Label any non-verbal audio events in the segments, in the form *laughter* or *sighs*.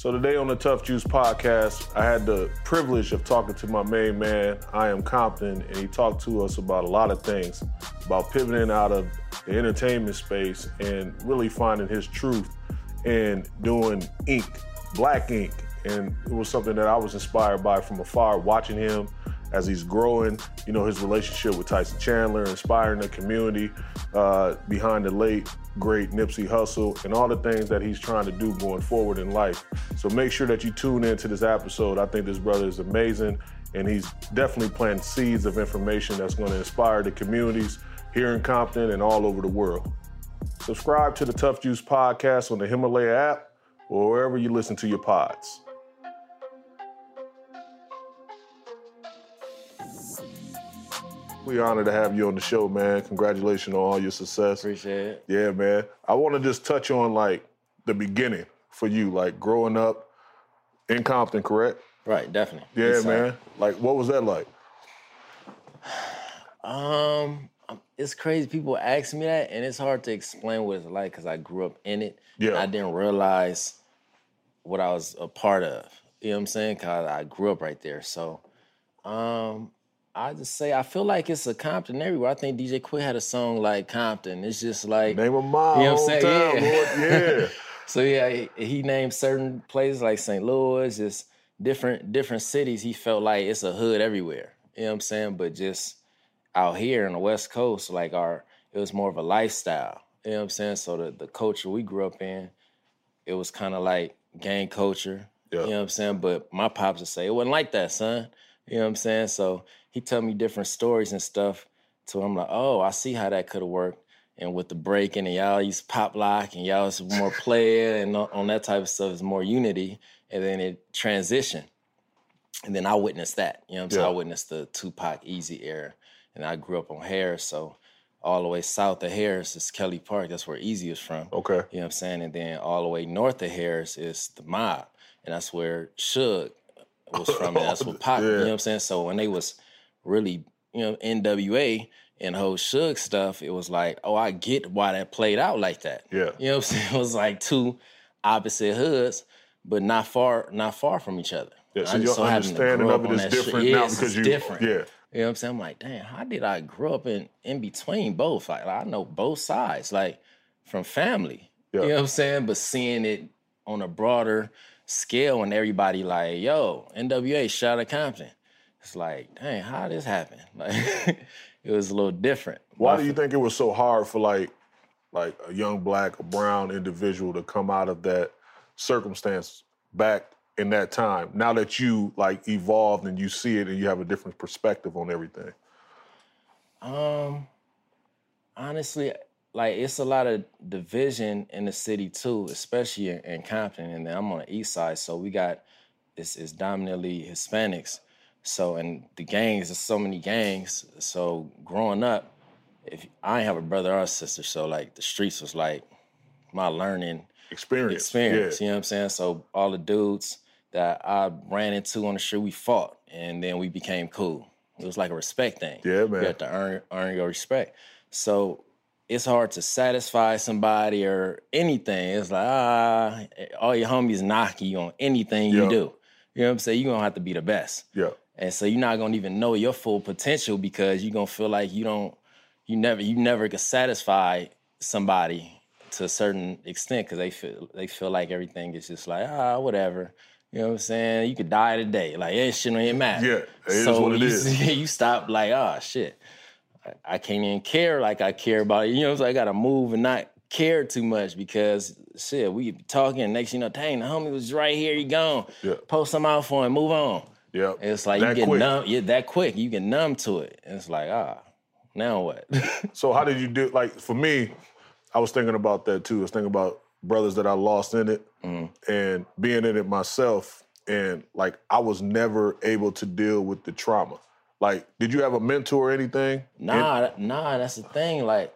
So today on the Tuff Juice podcast, I had the privilege of talking to my main man, IAM Compton, and he talked to us about a lot of things, about pivoting out of the entertainment space and really finding his truth and doing ink, black ink. And it was something that I was inspired by from afar, watching him as he's growing, you know, his relationship with Tyson Chandler, inspiring the community uh, behind the late, great Nipsey Hussle, and all the things that he's trying to do going forward in life. So make sure that you tune into this episode. I think this brother is amazing, and he's definitely planting seeds of information that's going to inspire the communities here in Compton and all over the world. Subscribe to the Tuff Juice podcast on the Himalaya app or wherever you listen to your pods. We honored to have you on the show, man. Congratulations on all your success. Appreciate it. Yeah, man. I want to just touch on like the beginning for you, like growing up in Compton, correct? Right, definitely. Yeah, man. Like, what was that like? *sighs* Um, um, it's crazy. People ask me that, and it's hard to explain what it's like because I grew up in it. Yeah. And I didn't realize what I was a part of. You know what I'm saying? Cause I grew up right there. So, um, I just say I feel like it's a Compton everywhere. I think DJ Quik had a song like Compton. It's just like Name of my You know what I'm saying? Yeah. Lord. Yeah. *laughs* So yeah, he, he named certain places like St. Louis, just different different cities. He felt like it's a hood everywhere. You know what I'm saying? But just out here on the West Coast, like our it was more of a lifestyle. You know what I'm saying? So the, the culture we grew up in, it was kind of like gang culture. Yeah. You know what I'm saying? But my pops would say it wasn't like that, son. You know what I'm saying? So he tell me different stories and stuff. So I'm like, oh, I see how that could have worked. And with the breaking and y'all use pop lock and y'all was more player and on that type of stuff is more unity. And then it transitioned. And then I witnessed that. You know what I'm saying? I witnessed the Tupac Eazy era. And I grew up on Harris, so all the way south of Harris is Kelly Park. That's where Eazy is from. Okay. You know what I'm saying? And then all the way north of Harris is the mob. And that's where Suge was *laughs* from. And that's what Pac, you know what I'm saying? So when they was really, you know, NWA and whole Suge stuff, it was like, oh, I get why that played out like that. Yeah. You know what I'm saying? *laughs* It was like two opposite hoods, but not far, not far from each other. Yeah, so I your so understanding of it is shit. different Yeah, now it's because you, different. yeah, You know what I'm saying? I'm like, damn, how did I grow up in in between both? Like, I know both sides, like from family. Yeah. You know what I'm saying? But seeing it on a broader scale and everybody like, yo, NWA, shout out Compton. It's like, dang, how did this happen? *laughs* Like it was a little different. Why do you think it was so hard for like like a young black, a brown individual to come out of that circumstance back in that time? Now that you like evolved and you see it and you have a different perspective on everything. Um, honestly, like it's a lot of division in the city too, especially in, in Compton. And then I'm on the east side, so we got it's, it's dominantly Hispanics. So and the gangs, there's so many gangs. So growing up, if I ain't have a brother or a sister, so like the streets was like my learning Experience. experience. Yeah. You know what I'm saying? So all the dudes that I ran into on the street, we fought, and then we became cool. It was like a respect thing. Yeah, man. You have to earn earn your respect. So it's hard to satisfy somebody or anything. It's like ah, all your homies knock you on anything you do. You know what I'm saying? You're gonna have to be the best. Yeah. And so you're not gonna even know your full potential because you're gonna feel like you don't, you never, you never can satisfy somebody to a certain extent because they feel they feel like everything is just like ah whatever. You know what I'm saying? You could die today. Like it shit don't even matter. Yeah, it is so what it you, is. *laughs* you stop like ah shit. I, I can't even care like I care about it. You know, so I gotta move and not care too much because shit, we talking. Next, you know, dang, the homie was right here. He gone. Yeah. Post some out for him. Move on. Yeah. It's like That you get quick. numb. Yeah, that quick. You get numb to it. And it's like, ah, now what? *laughs* So how did you do? Like for me, I was thinking about that too. I was thinking about brothers that I lost in it Mm-hmm. and being in it myself. And like I was never able to deal with the trauma. Like, did you have a mentor or anything? nah, that- nah, that's the thing. Like,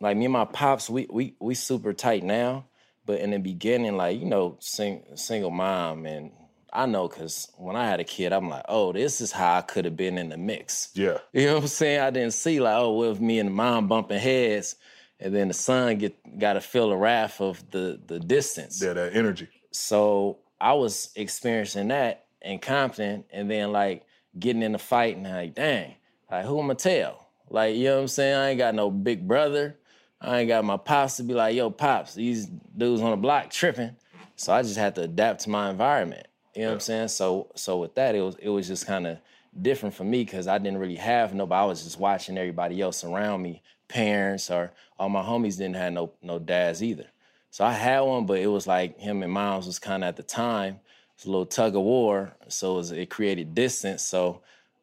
like me and my pops, we we we super tight now. But in the beginning, like, you know, sing, single mom and I know because when I had a kid, I'm like, oh, this is how I could have been in the mix. Yeah. You know what I'm saying? I didn't see like, oh, well, if me and the mom bumping heads, and then the son get got to feel the wrath of the the distance. Yeah, that energy. so I was experiencing that in Compton, and then like getting in the fight, and like, dang, like who am I tell? Like, you know what I'm saying? I ain't got no big brother. I ain't got my pops to be like, yo, pops, these dudes on the block tripping. So I just had to adapt to my environment. You know what I'm saying? So so with that, it was it was just kind of different for me because I didn't really have nobody. I was just watching everybody else around me, parents or all my homies didn't have no no dads either. So I had one, but it was like him and Miles was kind of at the time. It's a little tug of war, so it, was, it created distance. So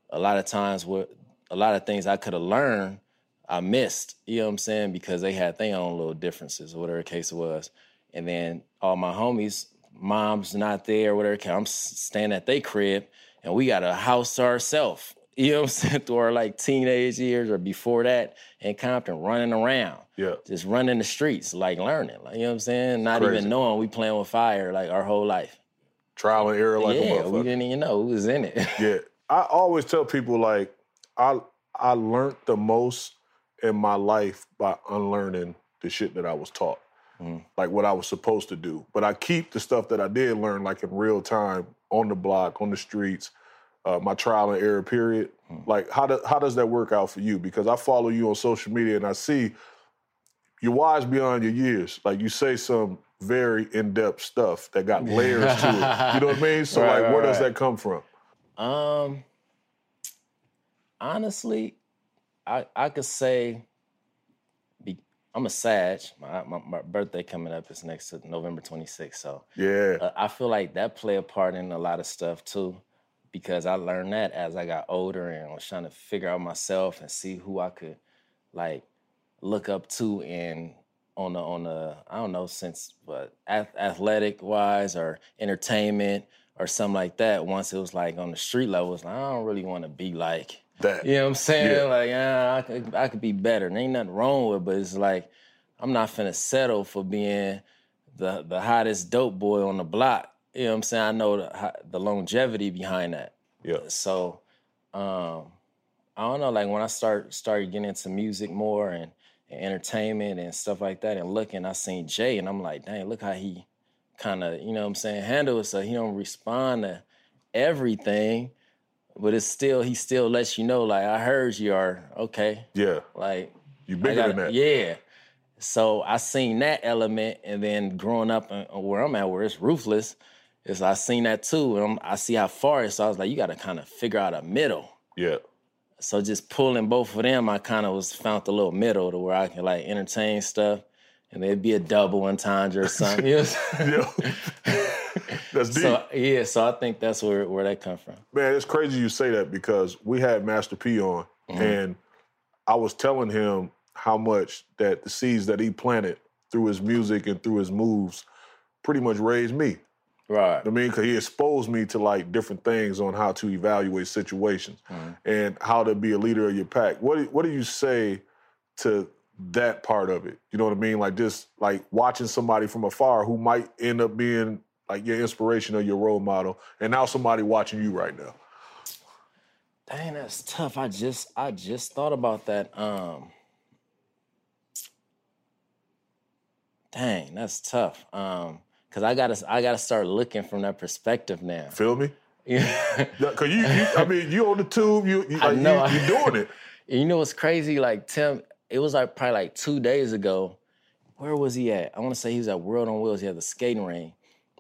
a lot of times, what a lot of things I could have learned, I missed. You know what I'm saying? Because they had their own little differences, or whatever the case it was. And then all my homies, mom's not there, or whatever. I'm staying at their crib, and we got a house to ourselves. *laughs* You know what I'm saying? Through our like teenage years or before that in Compton, running around. Yeah. Just running the streets, like learning. Like, you know what I'm saying? Not Crazy. even knowing we playing with fire like our whole life. Trial and error like a yeah, motherfucker. we didn't even know we was in it. *laughs* Yeah. I always tell people like I I learned the most in my life by unlearning the shit that I was taught. Mm. Like what I was supposed to do. But I keep the stuff that I did learn like in real time on the block, on the streets, uh, my trial and error period. Mm. Like how do, how does that work out for you? Because I follow you on social media and I see you're wise beyond your years. Like you say some very in-depth stuff that got layers to it. You know what I mean? *laughs* So Right, like right, where does right. that come from? Um, honestly, I I could say, I'm a Sag. My, my my birthday coming up is next to November 26th, so Yeah. uh, I feel like that play a part in a lot of stuff too, because I learned that as I got older and was trying to figure out myself and see who I could like look up to and on the on the I don't know since but athletic wise or entertainment or something like that. Once it was like on the street level, like I don't really want to be like that. you know what I'm saying? Yeah. Like, ah, I could, I could be better. And ain't nothing wrong with it, but it's like, I'm not finna settle for being the the hottest dope boy on the block. You know what I'm saying? I know the, the longevity behind that. Yeah. So, um, I don't know. Like when I start started getting into music more and, and entertainment and stuff like that, and looking, I seen Jay, and I'm like, dang, look how he kind of, you know what I'm saying, handle it. So he don't respond to everything, but it's still he still lets you know, like I heard you are okay, Yeah. like You bigger gotta- than that. Yeah. So I seen that element, and then growing up in, where I'm at, where it's ruthless, is I seen that too, and I'm, I see how far it's. So I was like, you got to kind of figure out a middle. Yeah. So just pulling both of them, I kind of was found the little middle to where I can like entertain stuff, and there'd be a double entendre or something. You know what I'm Yo. saying? *laughs* That's deep. so yeah, so I think that's where where that come from. Man, it's crazy you say that because we had Master P on Mm-hmm. and I was telling him how much that the seeds that he planted through his music and through his moves pretty much raised me. Right. I mean, because he exposed me to like different things on how to evaluate situations and how to be a leader of your pack. What do- what do you say to that part of it? You know what I mean? Like just like watching somebody from afar who might end up being like your inspiration or your role model, and now somebody watching you right now. Dang, that's tough. I just I just thought about that. Um Dang, that's tough. Um, cause I gotta I gotta start looking from that perspective now. Feel me? *laughs* Yeah. Cause you, you I mean, you on the tube, you, you, I like, know. you, you doing it. And *laughs* you know what's crazy? Like Tim, it was like probably like two days ago. Where was he at? I want to say he was at World on Wheels. He had the skating ring.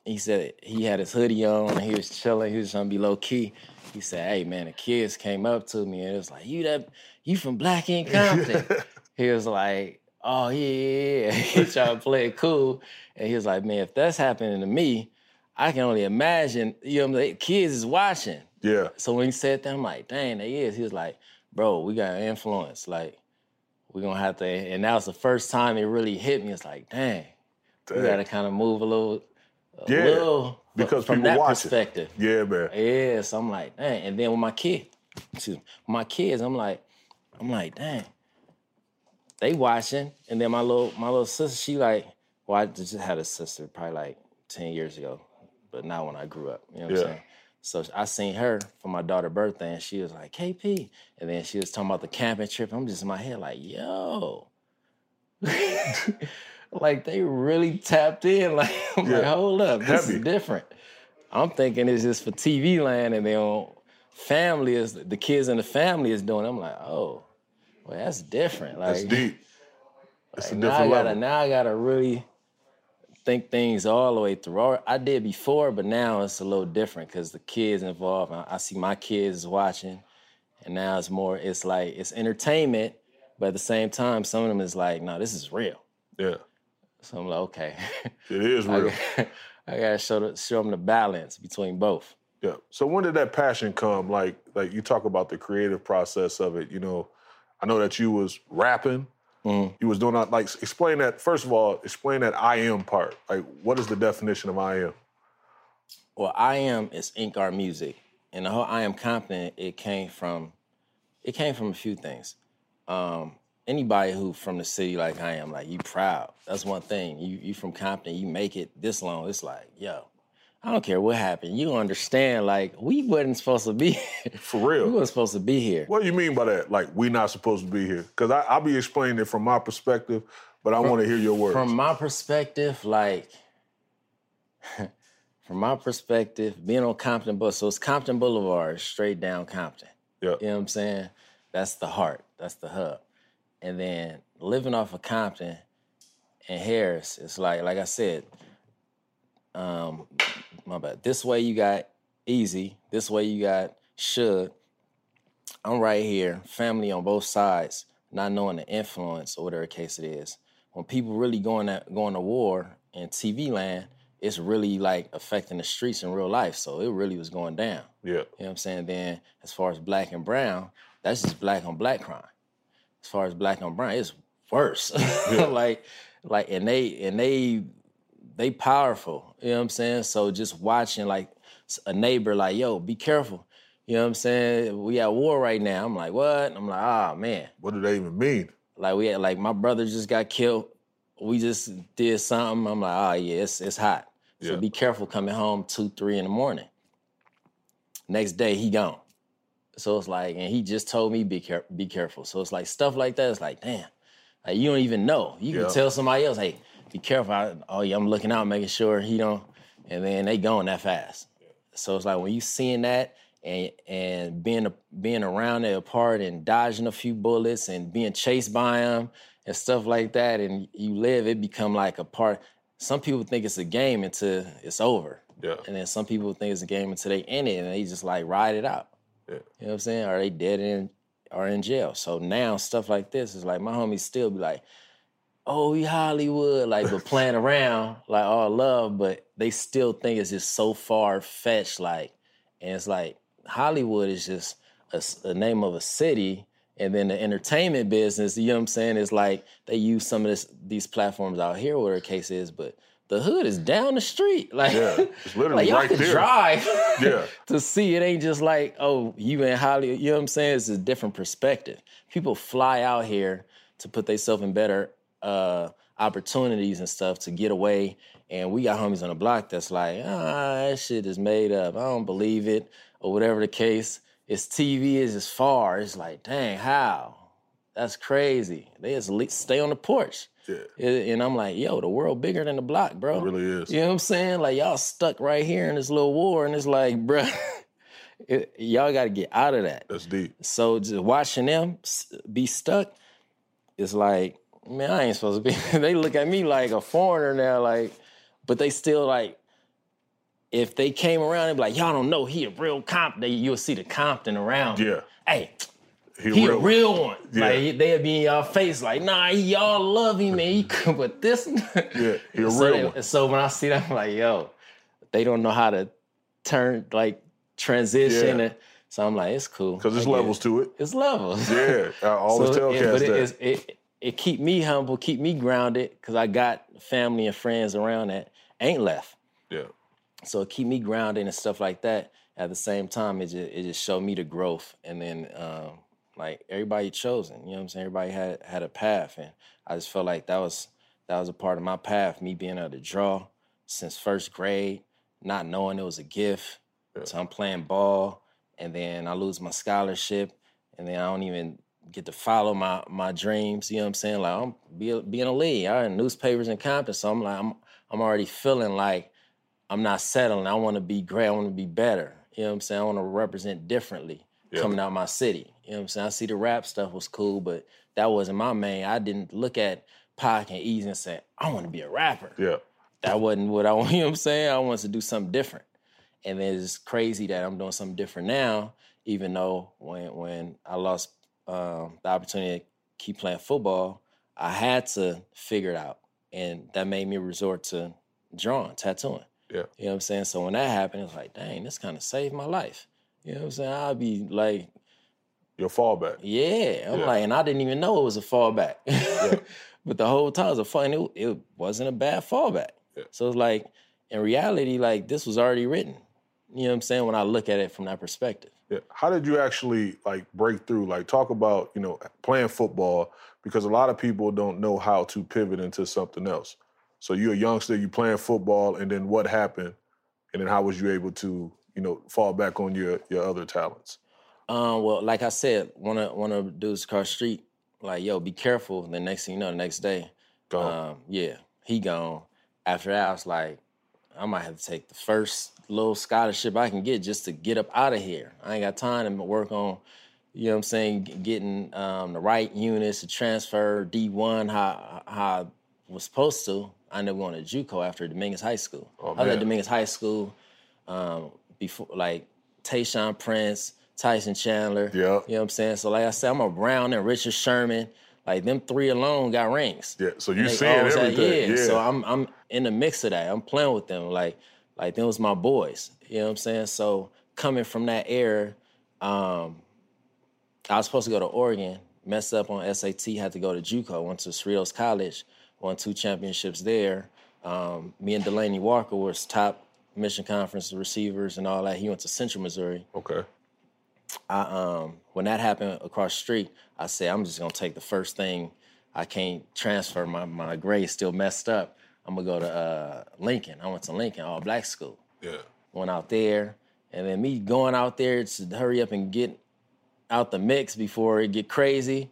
He said he had his hoodie on and he was chilling. He was trying to be low key. He said, "Hey man, the kids came up to me and it was like, you that you from Black Ink Compton?" *laughs* he was like, "Oh yeah." *laughs* he tried to play it cool, and he was like, "Man, if that's happening to me, I can only imagine. You know, the kids is watching." Yeah, So when he said that, I'm like, dang, they is. He was like, bro, we got influence. Like, we're gonna have to. And that was the first time it really hit me. It's like, dang, we gotta kind of move a little, a Yeah, little because from that perspective. yeah, man. Yeah, so I'm like, dang. And then with my kid, excuse me, my kids, I'm like, I'm like, dang, they watching. And then my little my little sister, she like, well, I just had a sister probably like 10 years ago, but not when I grew up. You know what Yeah. I'm saying? So I seen her for my daughter's birthday, and she was like, KP. And then she was talking about the camping trip. I'm just in my head like, yo. *laughs* like they really tapped in. *laughs* Like, I'm like, hold up, this Heavy. is different. I'm thinking it's just for TV land and they on family is the kids and the family is doing. it. I'm like, oh, well, that's different. Like, That's deep. *laughs* It's a now I different gotta level. now I gotta really think things all the way through. Or I did before, but now it's a little different because the kids involved. I, I see my kids watching, and now it's more. It's like it's entertainment, but at the same time, some of them is like, no, this is real. Yeah, So I'm like, okay, *laughs* it is *laughs* real. got- *laughs* I gotta show the, show them the balance between both. Yeah. So when did that passion come? Like, like you talk about the creative process of it. You know, I know that you was rapping. Mm. You was doing that. Like, explain that. First of all, explain that I am part. Like, what is the definition of I am? Well, I am is Ink Art Music, and the whole I am confident it came from it came from a few things. Um, anybody who from the city like I am, like you proud. That's one thing. You you from Compton, you make it this long. It's like, yo, I don't care what happened. You understand? Like we wasn't supposed to be. *laughs* For real. we wasn't supposed to be here. What do you mean by that? Like, we not supposed to be here? Because I'll be explaining it from my perspective, but I want to hear your words. From my perspective, like *laughs* from my perspective, being on Compton Boulevard, so it's Compton Boulevard, straight down Compton. yeah. You know what I'm saying? That's the heart. That's the hub. And then living off of Compton and Harris, it's like, like I said, um, my bad. This way you got Eazy. This way you got Suge. I'm right here, family on both sides, not knowing the influence or whatever case it is. When people really going at, going to war in TV land, it's really like affecting the streets in real life. So it really was going down. Yeah. You know what I'm saying? Then as far as black and brown, that's just black on black crime. As far as black on brown, it's worse. *laughs* like, like, and they and they they powerful. You know what I'm saying? So just watching like a neighbor, like, yo, be careful. You know what I'm saying? We at war right now. I'm like, what? I'm like, ah, man. What do they even mean? Like we had, like my brother just got killed. We just did something. I'm like, oh yeah, it's it's hot. So Yeah. be careful coming home two, three in the morning. Next day he gone. So it's like, and he just told me be care- be careful. So it's like stuff like that. It's like, damn, like you don't even know. You Yeah. can tell somebody else, hey, be careful. I, oh yeah, I'm looking out, making sure he don't. And then they going that fast. So it's like when you seeing that and and being being around it apart and dodging a few bullets and being chased by them and stuff like that, and you live, it become like a part. Some people think it's a game until it's over, Yeah. and then some people think it's a game until they end it and they just like ride it out. Yeah. You know what I'm saying? Are they dead in or in jail? So now stuff like this is like my homies still be like, oh, we Hollywood, like, but playing around, like all love, but they still think it's just so far fetched, like, and it's like Hollywood is just a name of a city, and then the entertainment business, you know what I'm saying, is like they use some of this these platforms out here, whatever the case is, but the hood is down the street, like, Yeah. It's *laughs* literally like y'all right can there. drive, *laughs* Yeah. to see it ain't just like oh you in Hollywood. You know what I'm saying? It's a different perspective. People fly out here to put themselves in better uh, opportunities and stuff to get away. And we got homies on the block that's like, ah, that shit is made up. I don't believe it, or whatever the case. It's TV is as far. It's like, dang, how? That's crazy. They just stay on the porch. Yeah. And I'm like, yo, the world bigger than the block, bro. It really is. You know what I'm saying? Like y'all stuck right here in this little war, and it's like, *laughs* bro, it, y'all got to get out of that. That's deep. So just watching them be stuck, it's like, man, I ain't supposed to be. *laughs* they look at me like a foreigner now, like, but they still like. If they came around and be like, y'all don't know he a real Compton, they, you'll see the Compton around. Yeah. Hey, He, he real. a real one. Yeah. Like they'll be in y'all face, like, nah, y'all love him, man. He *laughs* could, but this, Yeah, he a *laughs* so, real one. so when I see that, I'm like, yo, they don't know how to turn, like, transition. Yeah. And, so I'm like, it's cool. Because there's levels it. to it. It's levels. Yeah. I always So, tell it- cats but it, that. is- it, it keep me humble, keep me grounded, because I got family and friends around that ain't left. yeah. So it keep me grounded and stuff like that. At the same time, it just it just showed me the growth, and then um, like everybody chosen. You know what I'm saying? Everybody had had a path, and I just felt like that was that was a part of my path. Me being able to draw since first grade, not knowing it was a gift. So I'm playing ball, and then I lose my scholarship, and then I don't even get to follow my my dreams. You know what I'm saying? Like I'm be be a lead. I in newspapers and Compton, so I'm like I'm I'm already feeling like I'm not settling. I want to be great. I want to be better. You know what I'm saying? I want to represent differently Yeah. coming out my city. You know what I'm saying? I see the rap stuff was cool, but that wasn't my main. I didn't look at Pac and Eazy and say, I want to be a rapper. Yeah. That wasn't what I. *laughs* You know what I'm saying? I wanted to do something different. And it's crazy that I'm doing something different now, even though when when I lost um, the opportunity to keep playing football, I had to figure it out. And that made me resort to drawing, tattooing. Yeah. You know what I'm saying? So when that happened, it was like, dang, this kind of saved my life. You know what I'm saying? I'd be like, Your fallback. yeah. I'm Yeah. like, and I didn't even know it was a fallback. *laughs* but the whole time it was a fun, it, it wasn't a bad fallback. Yeah. So it's like, in reality, like this was already written. You know what I'm saying? When I look at it from that perspective. Yeah. How did you actually like break through? Like talk about, you know, playing football because a lot of people don't know how to pivot into something else. So you're a youngster, you playing football, and then what happened? And then how was you able to, you know, fall back on your your other talents? Um, well, like I said, one of one of the dudes across street, like, yo, be careful. The next thing you know, the next day, Gone. um, yeah, he gone. After that, I was like, I might have to take the first little scholarship I can get just to get up out of here. I ain't got time to work on, you know what I'm saying, getting um, the right units to transfer D1 how how I was supposed to. I ended up going to JUCO after Dominguez High School. Oh, I was at Dominguez High School um, before, like Tayshaun Prince, Tyson Chandler. Yeah. You know what I'm saying? So like I said, I'm around and Richard Sherman. Like them three alone got rings. Yeah. So you seeing everything. yeah. Yeah. So I'm I'm in the mix of that. I'm playing with them. Like like them was my boys. You know what I'm saying? So coming from that era, um, I was supposed to go to Oregon, messed up on SAT, had to go to JUCO, went to Cerritos College, won two championships there. Um, me and Delanie Walker was top Mission Conference receivers and all that. He went to Central Missouri. okay. I um when that happened across the street, I said I'm just gonna take the first thing. I can't transfer my my grade still messed up. I'm gonna go to uh, Lincoln. I went to Lincoln, all black school. Yeah. Went out there, and then me going out there to hurry up and get out the mix before it get crazy.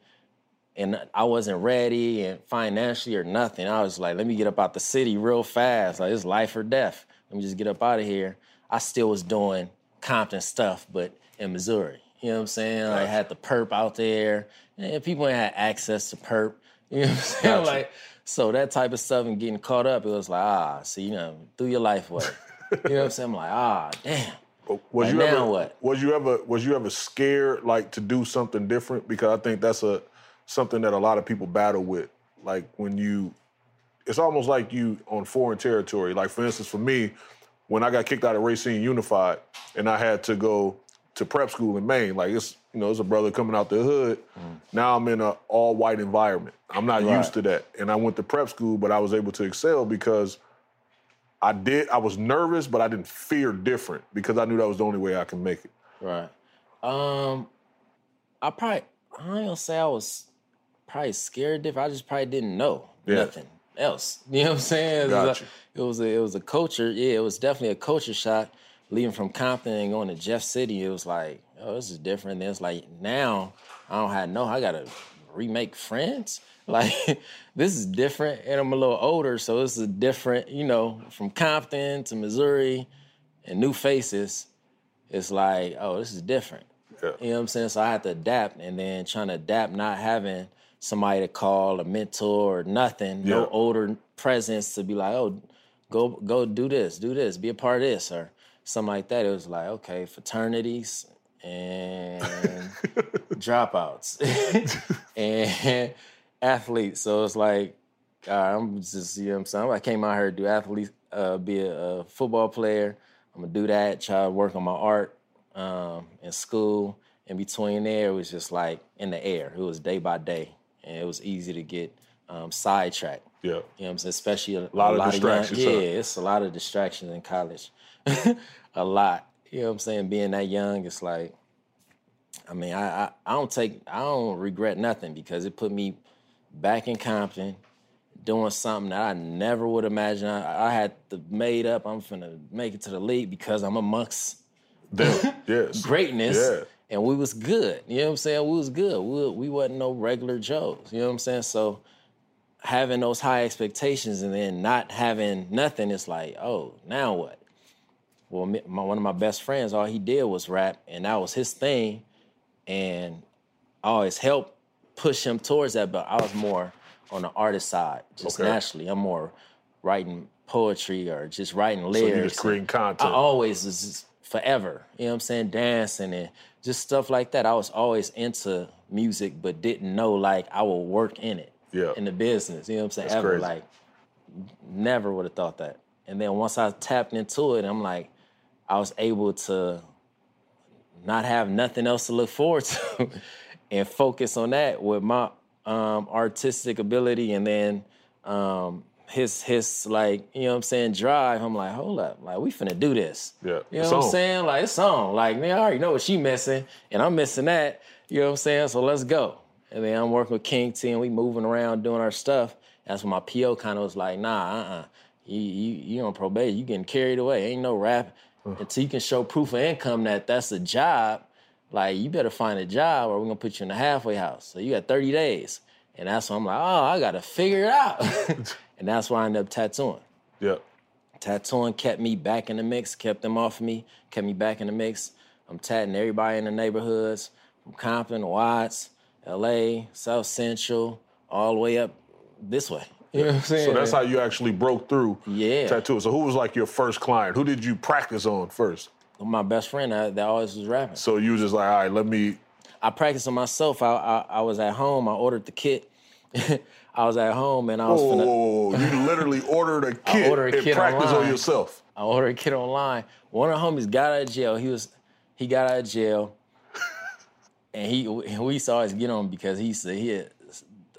And I wasn't ready and financially or nothing. I was like, let me get up out the city real fast. Like it's life or death. Let me just get up out of here. I still was doing Compton stuff, but in Missouri. You know what I'm saying? Like, I had the perp out there. And people ain't had access to perp. You know what I'm *laughs* saying? Gotcha. Like, so that type of stuff and getting caught up, it was like, ah, see, you know, through your life way. you know what I'm saying? I'm like, ah, damn. Was Like, you ever what? was you ever was you ever scared like to do something different? Because I think that's a something that a lot of people battle with. Like when you it's almost like you on foreign territory. Like for instance, for me, when I got kicked out of Racine Unified and I had to go to prep school in Maine, like it's you know, it's a brother coming out the hood. Now I'm in an all white environment. I'm not Mm. Right. used to that. And I went to prep school, but I was able to excel because I did. I was nervous, but I didn't fear different because I knew that was the only way I can make it. Right. Um, I probably I ain't gonna say I was probably scared different. I just probably didn't know Yeah. nothing else. *laughs* You know what I'm saying? It was, Gotcha. a, it was a it was a culture. Yeah, it was definitely a culture shock. Leaving from Compton and going to Jeff City, it was like, oh, this is different. Then it's like now I don't have no. I gotta remake friends. *laughs* Like this is different, and I'm a little older, so this is different. You know, from Compton to Missouri, and new faces it's like, oh, this is different. Yeah. You know what I'm saying? So I had to adapt and then trying to adapt, not having somebody to call, a mentor or nothing, Yeah. no older presence to be like, oh, go go do this, do this, be a part of this, or something like that. It was like, okay, fraternities and *laughs* dropouts *laughs* and athletes. So it's like, right, I'm just, you know what I'm saying? I came out here to do athletes, uh, be a, a football player. I'm gonna do that, try to work on my art um, in school. In between there, it was just like in the air. It was day by day, and it was easy to get um, sidetracked. Yeah. You know what I'm saying? Especially a, Lot a of lot distractions, Of young, yeah, it's a lot of distractions in college. *laughs* a lot. You know what I'm saying? Being that young, it's like, I mean, I, I I don't take I don't regret nothing because it put me back in Compton, doing something that I never would imagine. I, I had the made up I'm finna make it to the league because I'm amongst Them. *laughs* yes. greatness. Yeah. and we was good. You know what I'm saying? We was good. We we wasn't no regular Joes. You know what I'm saying? So having those high expectations and then not having nothing, it's like, oh, now what? Well, my, one of my best friends, all he did was rap, and that was his thing, and I always helped push him towards that. But I was more on the artist side, just Okay. naturally. I'm more writing poetry or just writing lyrics. So you just and- creating I always was forever. You know what I'm saying? Dancing and just stuff like that. I was always into music, but didn't know like I would work in it. Yeah. In the business. You know what I'm saying? That's Ever crazy. like never would have thought that. And then once I tapped into it, I'm like, I was able to not have nothing else to look forward to *laughs* and focus on that with my um, artistic ability and then um, his his like you know what I'm saying drive. I'm like, hold up, like we finna do this. Yeah, you know what I'm saying? Like it's on. Like man, I already know what she missing, and I'm missing that. You know what I'm saying? So let's go. And then I'm working with King Tee, and we moving around doing our stuff. That's when my PO kind of was like, nah, uh, uh you you you on probation, you getting carried away. Ain't no rap until you can show proof of income that that's a job. Like you better find a job, or we're gonna put you in a halfway house. So you got 30 days, and that's when I'm like, oh, I gotta figure it out. *laughs* *laughs* and that's why I ended up tattooing. yeah. Tattooing kept me back in the mix, kept them off of me, kept me back in the mix. I'm tatting everybody in the neighborhoods from Compton, Watts, LA, South Central, all the way up this way. You know what I'm saying? So that's how you actually broke through Yeah. tattoo. So who was like your first client? Who did you practice on first? my best friend that, that always was rapping. So you was just like, all right, let me. I practiced on myself. I, I I was at home. I ordered the kit. *laughs* I was at home and I was Whoa, finna. whoa, whoa. You literally *laughs* ordered a kit ordered a and kit practice on yourself. I ordered a kit online. One of the homies got out of jail. He was he got out of jail, *laughs* and he we used to always get on because he used to he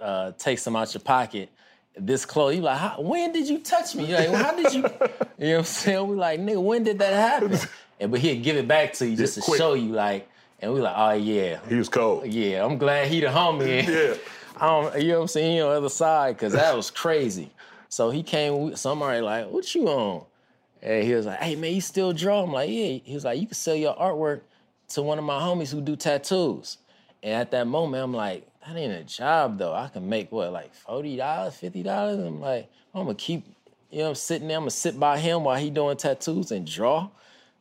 uh, take some out your pocket. This clothes, you like, how, when did you touch me? You like, well, how did you? *laughs* You know what I'm saying? We like, nigga, when did that happen? *laughs* And but he'd give it back to you just to quick. show you, like, and we like, oh yeah, He was cold. yeah, I'm glad he the homie. *laughs* Yeah. I don't, you know what I'm saying? He on the other side because that was crazy. So he came, somebody like, what you on? And he was like, hey man, you still draw? I'm like, yeah. He was like, you can sell your artwork to one of my homies who do tattoos. And at that moment, I'm like, that ain't a job though. I can make what, like $40, $50? I'm like, I'm gonna keep, you know, I'm sitting there, I'm gonna sit by him while he doing tattoos and draw.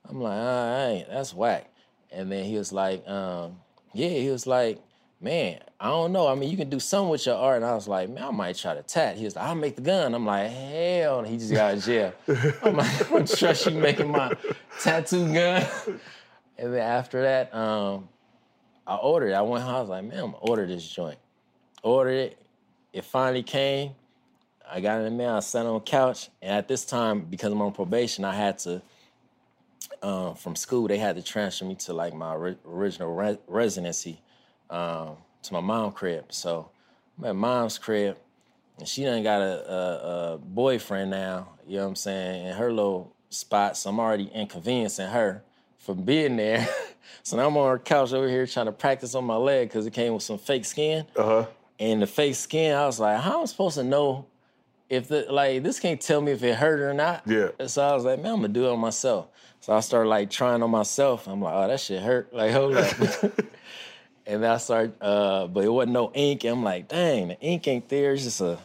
I'm like, all right, that's whack. And then he was like, um, yeah, he was like, man, I don't know. I mean, you can do something with your art. And I was like, man, I might try to tat. He was like, I'll make the gun. I'm like, hell, no. he just got out of jail. *laughs* I'm like, I don't trust you making my tattoo gun. *laughs* And then after that, um, I ordered it. I went home, I was like, man, I'm gonna order this joint. Ordered it. It finally came. I got in the mail. I sat on the couch. And at this time, because I'm on probation, I had to um, from school, they had to transfer me to like my ori- original re- residency um, to my mom crib. So I'm at mom's crib, and she done got a, a, a boyfriend now. You know what I'm saying? In her little spot, so I'm already inconveniencing her from being there. *laughs* so now I'm on our couch over here trying to practice on my leg because it came with some fake skin. Uh huh. And the fake skin, I was like, how am I supposed to know if the like this can't tell me if it hurt or not? Yeah. So I was like, man, I'm gonna do it on myself. So I started like trying on myself. I'm like, oh, that shit hurt. Like, hold up. *laughs* and then I started, uh, but it wasn't no ink. I'm like, dang, the ink ain't there. It's just a,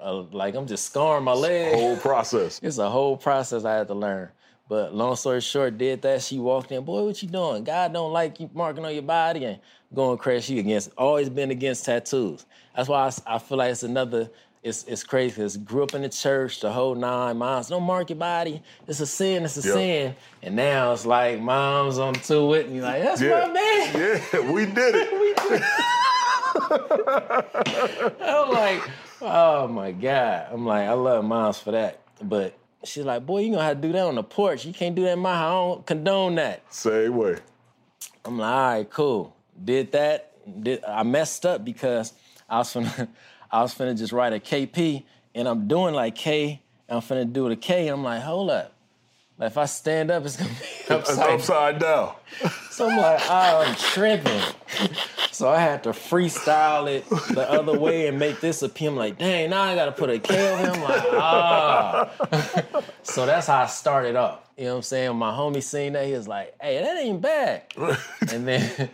a like I'm just scarring my leg. Whole process. *laughs* It's a whole process I had to learn. But long story short, did that. She walked in, boy, what you doing? God don't like you marking on your body and going crazy. She against, always been against tattoos. That's why I feel like it's another, it's it's crazy because grew up in the church, the whole nine moms, don't mark your body. It's a sin, it's a Yeah. sin. And now it's like moms on to it and you're like, that's Yeah. my man. Yeah, we did it. *laughs* *laughs* I'm like, oh my God. I'm like, I love moms for that. But she's like, boy, you gonna have to do that on the porch. You can't do that in my house. I don't condone that. Same way. I'm like, all right, cool. Did that. Did I messed up because I was finna *laughs* I was finna just write a KP and I'm doing like K and I'm finna do the K and I'm like, hold up. Like if I stand up, it's gonna be It's *laughs* upside. upside down. *laughs* So I'm like, oh, I'm tripping. So I had to freestyle it the other way and make this a. I'm like, dang, now I gotta put a K on him. Like, ah. so that's how I started off. You know what I'm saying? My homie seen that, he was like, hey, that ain't bad. and then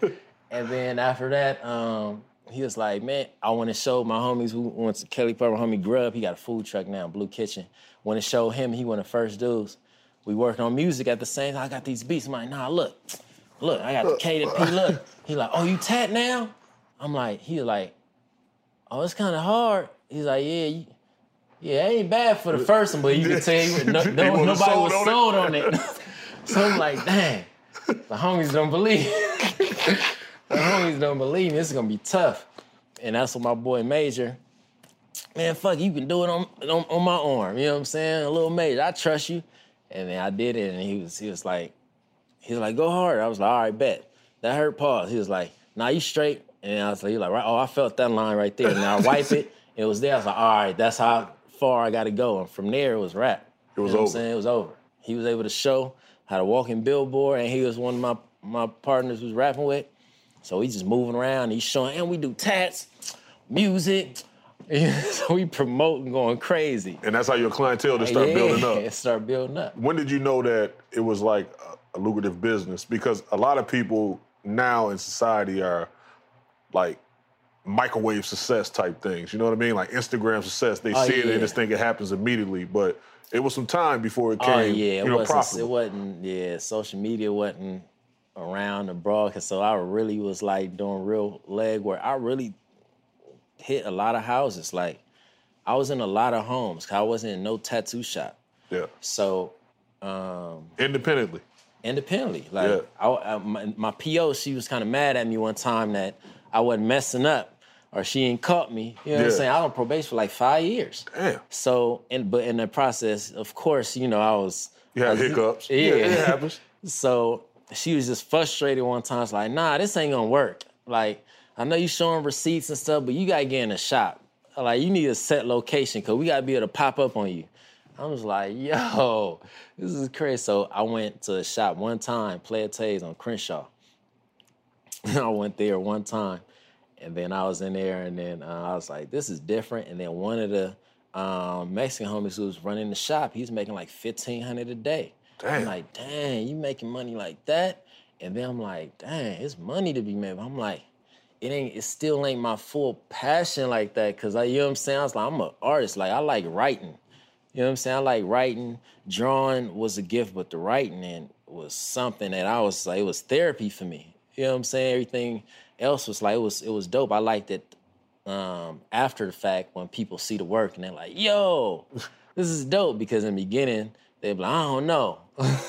and then after that, um, he was like, man, I want to show my homies who went to Kelly Purple, homie Grub, he got a food truck now, Blue Kitchen. Want to show him, he one of the first dudes. We working on music at the same time. I got these beats. I'm like, nah, look, look, I got the K to P, *laughs* look. He like, oh, you tat now? I'm like, he was like, oh, it's kind of hard. He's like, yeah, you, yeah, it ain't bad for the first one, but you can tell you, no, *laughs* no, nobody sold was on sold on it. *laughs* so I'm like, dang, the homies don't believe. the homies don't believe me. This is gonna be tough. And that's what my boy Major. Man, fuck, you can do it on, on on my arm. You know what I'm saying? A little Major, I trust you. And then I did it, and he was he was like, he was like, go hard. I was like, all right, bet. That hurt. Pause. He was like, nah, you straight. And I was like, he was like, right. Oh, I felt that line right there. And I wipe it. *laughs* It was there. I was like, all right, that's how far I got to go. And from there, it was rap. It was You know what I'm over. saying? It was over. He was able to show how to walk in billboard, and he was one of my my partners who's rapping with. So he's just moving around. He's showing, and we do tats, music. *laughs* so we promoting, going crazy. And that's how your clientele just uh, start yeah, building up. It *laughs* start building up. when did you know that it was like a, lucrative business? Because a lot of people now in society are like microwave success type things. You know what I mean? Like Instagram success. They Oh, see it and just think it happens immediately. But it was some time before it came. Oh yeah, it know, wasn't. It wasn't. Yeah, social media wasn't around the broadcast, so I really was like doing real leg work. I really hit a lot of houses. Like I was in a lot of homes. I wasn't in no tattoo shop. yeah, So um, independently. Independently, like Yeah. I, I, my, my PO, she was kind of mad at me one time that I wasn't messing up. Or she ain't caught me. You know what I'm saying? I was on probation for like five years. Damn, So, and but in the process, of course, you know, I was you had hiccups. Yeah, it happens. *laughs* So she was just frustrated one time. It's like, nah, this ain't gonna work. Like, I know you showing receipts and stuff, but you gotta get in the shop. Like, you need a set location because we gotta be able to pop up on you. I was like, yo, *laughs* this is crazy. So I went to a shop one time, Player Tays on Crenshaw. *laughs* I went there one time, and then I was in there, and then uh, I was like, "This is different." And then one of the um, Mexican homies who was running the shop, he's making like fifteen hundred a day. I'm Damn. like, "Dang, you making money like that?" And then I'm like, "Dang, it's money to be made." But I'm like, "It ain't. It still ain't my full passion like that." Cause I, you know what I'm saying? I was like, I'm an artist. Like I like writing. You know what I'm saying? I like writing. Drawing was a gift, but the writing and was something that I was like, it was therapy for me. You know what I'm saying? Everything else was like it was it was dope. I liked it um, after the fact when people see the work and they're like, yo, *laughs* this is dope. Because in the beginning, they'd be like, I don't know.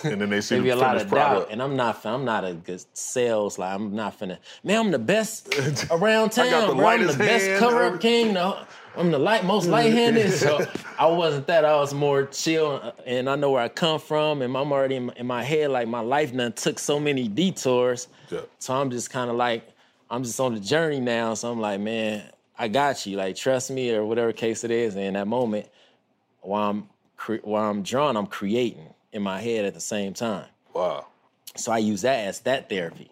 And then they *laughs* see the a lot of product. doubt, and I'm not. I'm not a good sales. Like I'm not finna. Man, I'm the best *laughs* around I got town, the bro. I'm the best cover up king. I'm the light, most mm. light-handed. *laughs* So I wasn't that. I was more chill, uh, and I know where I come from, and I'm already in my, in my head. Like my life done took so many detours. Yeah. So I'm just kind of like, I'm just on the journey now. So I'm like, man, I got you. Like trust me, or whatever case it is. And in that moment, while I'm cre- while I'm drawing, I'm creating in my head at the same time. Wow, So I use that as that therapy.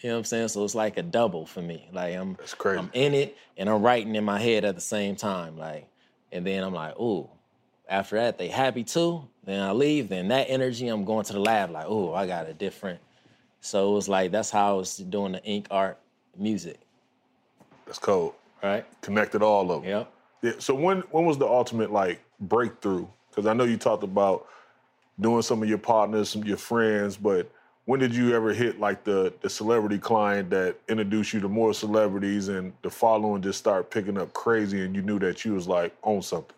You know what I'm saying? So it's like a double for me. Like I'm. I'm in it and I'm writing in my head at the same time. Like, and then I'm like, ooh. After that, they happy too. Then I leave. Then that energy, I'm going to the lab. Like, ooh, I got a different. So it was like that's how I was doing the ink art music. that's cold. Right? Connected all of them. Yep. Yeah. So when when was the ultimate like breakthrough? Because I know you talked about doing some of your partners, some of your friends, but when did you ever hit like the the celebrity client that introduced you to more celebrities and the following just start picking up crazy and you knew that you was like on something?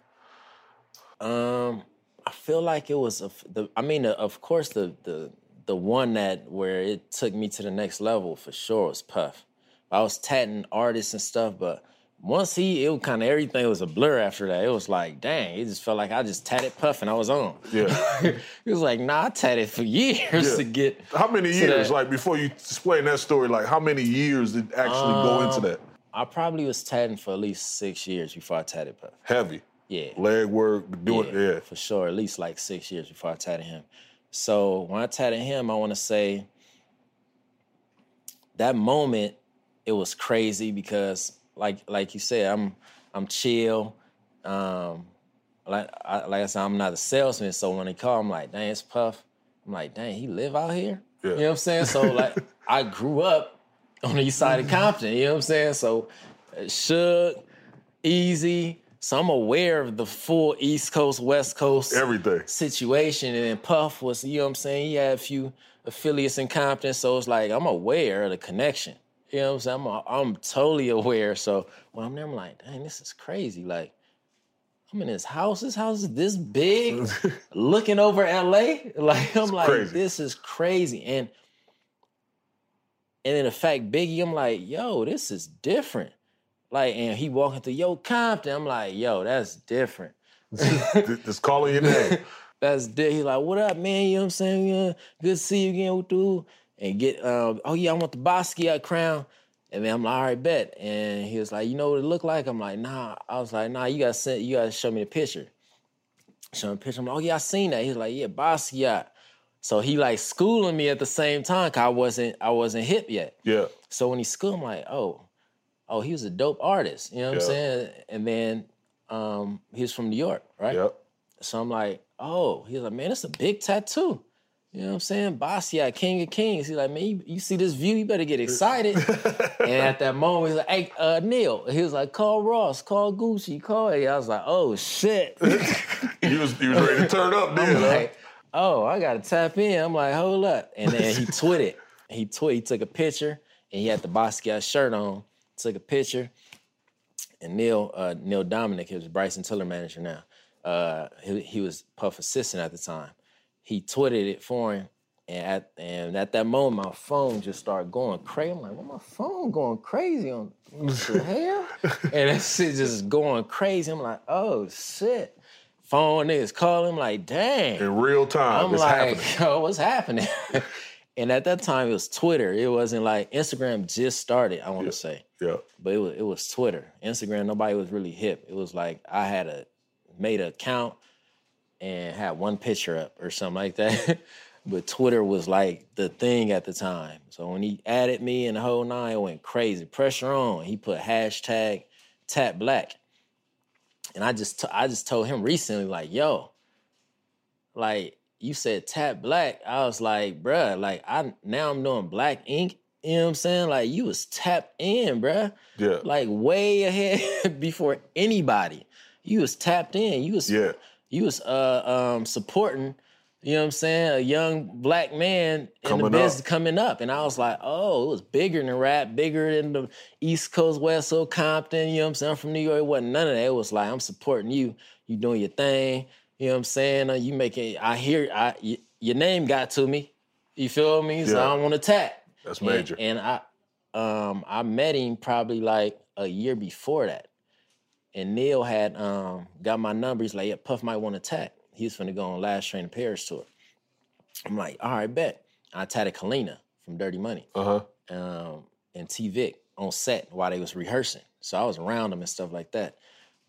Um, I feel like it was a the. I mean, uh, of course, the the the one that where it took me to the next level for sure was Puff. I was tatting artists and stuff, but once he, it was kind of everything was a blur after that. It was like, dang, it just felt like I just tatted Puff and I was on. Yeah. *laughs* it was like, nah, I tatted for years Yeah. to get. How many years? like before you explain that story, like how many years did actually go into Um, that? I probably was tatting for at least six years before I tatted Puff. Heavy Yeah. leg work, doing yeah. for sure. At least like six years before I tatted him. So when I tatted him, I want to say that moment it was crazy because, like like you said, I'm I'm chill. Um, like I, like I said, I'm not a salesman. So when they call, I'm like, dang, it's Puff. I'm like, dang, he live out here? Yeah. You know what I'm saying? So like I grew up on the east side of Compton, you know what I'm saying? So uh, Suge, Eazy, so I'm aware of the full East Coast, West Coast Everything. situation. And then Puff was, you know what I'm saying? He had a few affiliates in Compton. So it's like I'm aware of the connection. You know what I'm saying? I'm, I'm totally aware. So when I'm there, I'm like, dang, this is crazy. Like, I'm in this house. This house is this big, *laughs* looking over LA. *laughs* Like, I'm like, crazy. this is crazy. And and then the fact Biggie, I'm like, yo, this is different. Like, and he walking through, yo, Compton. I'm like, yo, that's different. *laughs* Just calling your name. That's di- he like, what up, man? You know what I'm saying? Yeah, good to see you again, dude. And get, um, oh yeah, I want the Basquiat crown. And then I'm like, all right, bet. And he was like, you know what it looked like? I'm like, nah. I was like, nah, you gotta send, you gotta show me the picture. Show me the picture. I'm like, oh yeah, I seen that. He's like, yeah, Basquiat. So he like schooling me at the same time, cause I wasn't, I wasn't hip yet. Yeah. So when he schooled, I'm like, oh, oh, he was a dope artist. You know what Yeah. I'm saying? And then um, he was from New York, right? Yep. So I'm like, oh, he's like, man, it's a big tattoo. You know what I'm saying? Basquiat, King of Kings. He's like, man, you, you see this view, you better get excited. *laughs* and at that moment, he's like, hey, uh, Neil. He was like, call Ross, call Gucci, call. I was like, oh shit. *laughs* he was you was ready to turn up then, I'm like, oh, I gotta tap in. I'm like, hold up. And then he *laughs* tweeted. He tweet. He took a picture, and he had the Basquiat shirt on. Took a picture, and Neil uh, Neil Dominic, he was Bryson Tiller manager now. Uh, he, he was Puff assistant at the time. He tweeted it for him, and at and at that moment, my phone just started going crazy. I'm like, "What my phone going crazy on? What *laughs* the hell?" and that shit just going crazy. I'm like, "Oh shit!" Phone niggas calling. Like, "Dang!" In real time, I'm like, happening. yo, what's happening? *laughs* and at that time, it was Twitter. It wasn't like Instagram just started. I want to say, Yeah. but it was it was Twitter. Instagram, nobody was really hip. It was like I had a made an account and had one picture up or something like that. *laughs* but Twitter was like the thing at the time. So when he added me and the whole nine, it went crazy. Pressure on. He put hashtag tap black. And I just t- I just told him recently, like, yo, like you said tap black. I was like, bruh, like I now I'm doing black ink. You know what I'm saying? Like you was tapped in, bruh. Yeah. Like way ahead *laughs* before anybody. You was tapped in. You was Yeah. You was uh um supporting, you know what I'm saying, a young black man in Coming the business up. coming up. And I was like, oh, it was bigger than rap, bigger than the East Coast, West Coast, Compton, you know what I'm saying? I'm from New York. It wasn't none of that. It was like, I'm supporting you. You doing your thing. You know what I'm saying? Uh, you making I hear I y- your name got to me. You feel me? So Yeah. I don't want to tap. That's And- major. And, I um I met him probably like a year before that. And Neil had um got my number. He's like, yeah, Puff might want to tap. He was finna go on last train to Paris tour. I'm like, all right, bet. I tatted Kalenna from Dirty Money Uh huh. um, and T Vic on set while they was rehearsing. So I was around them and stuff like that.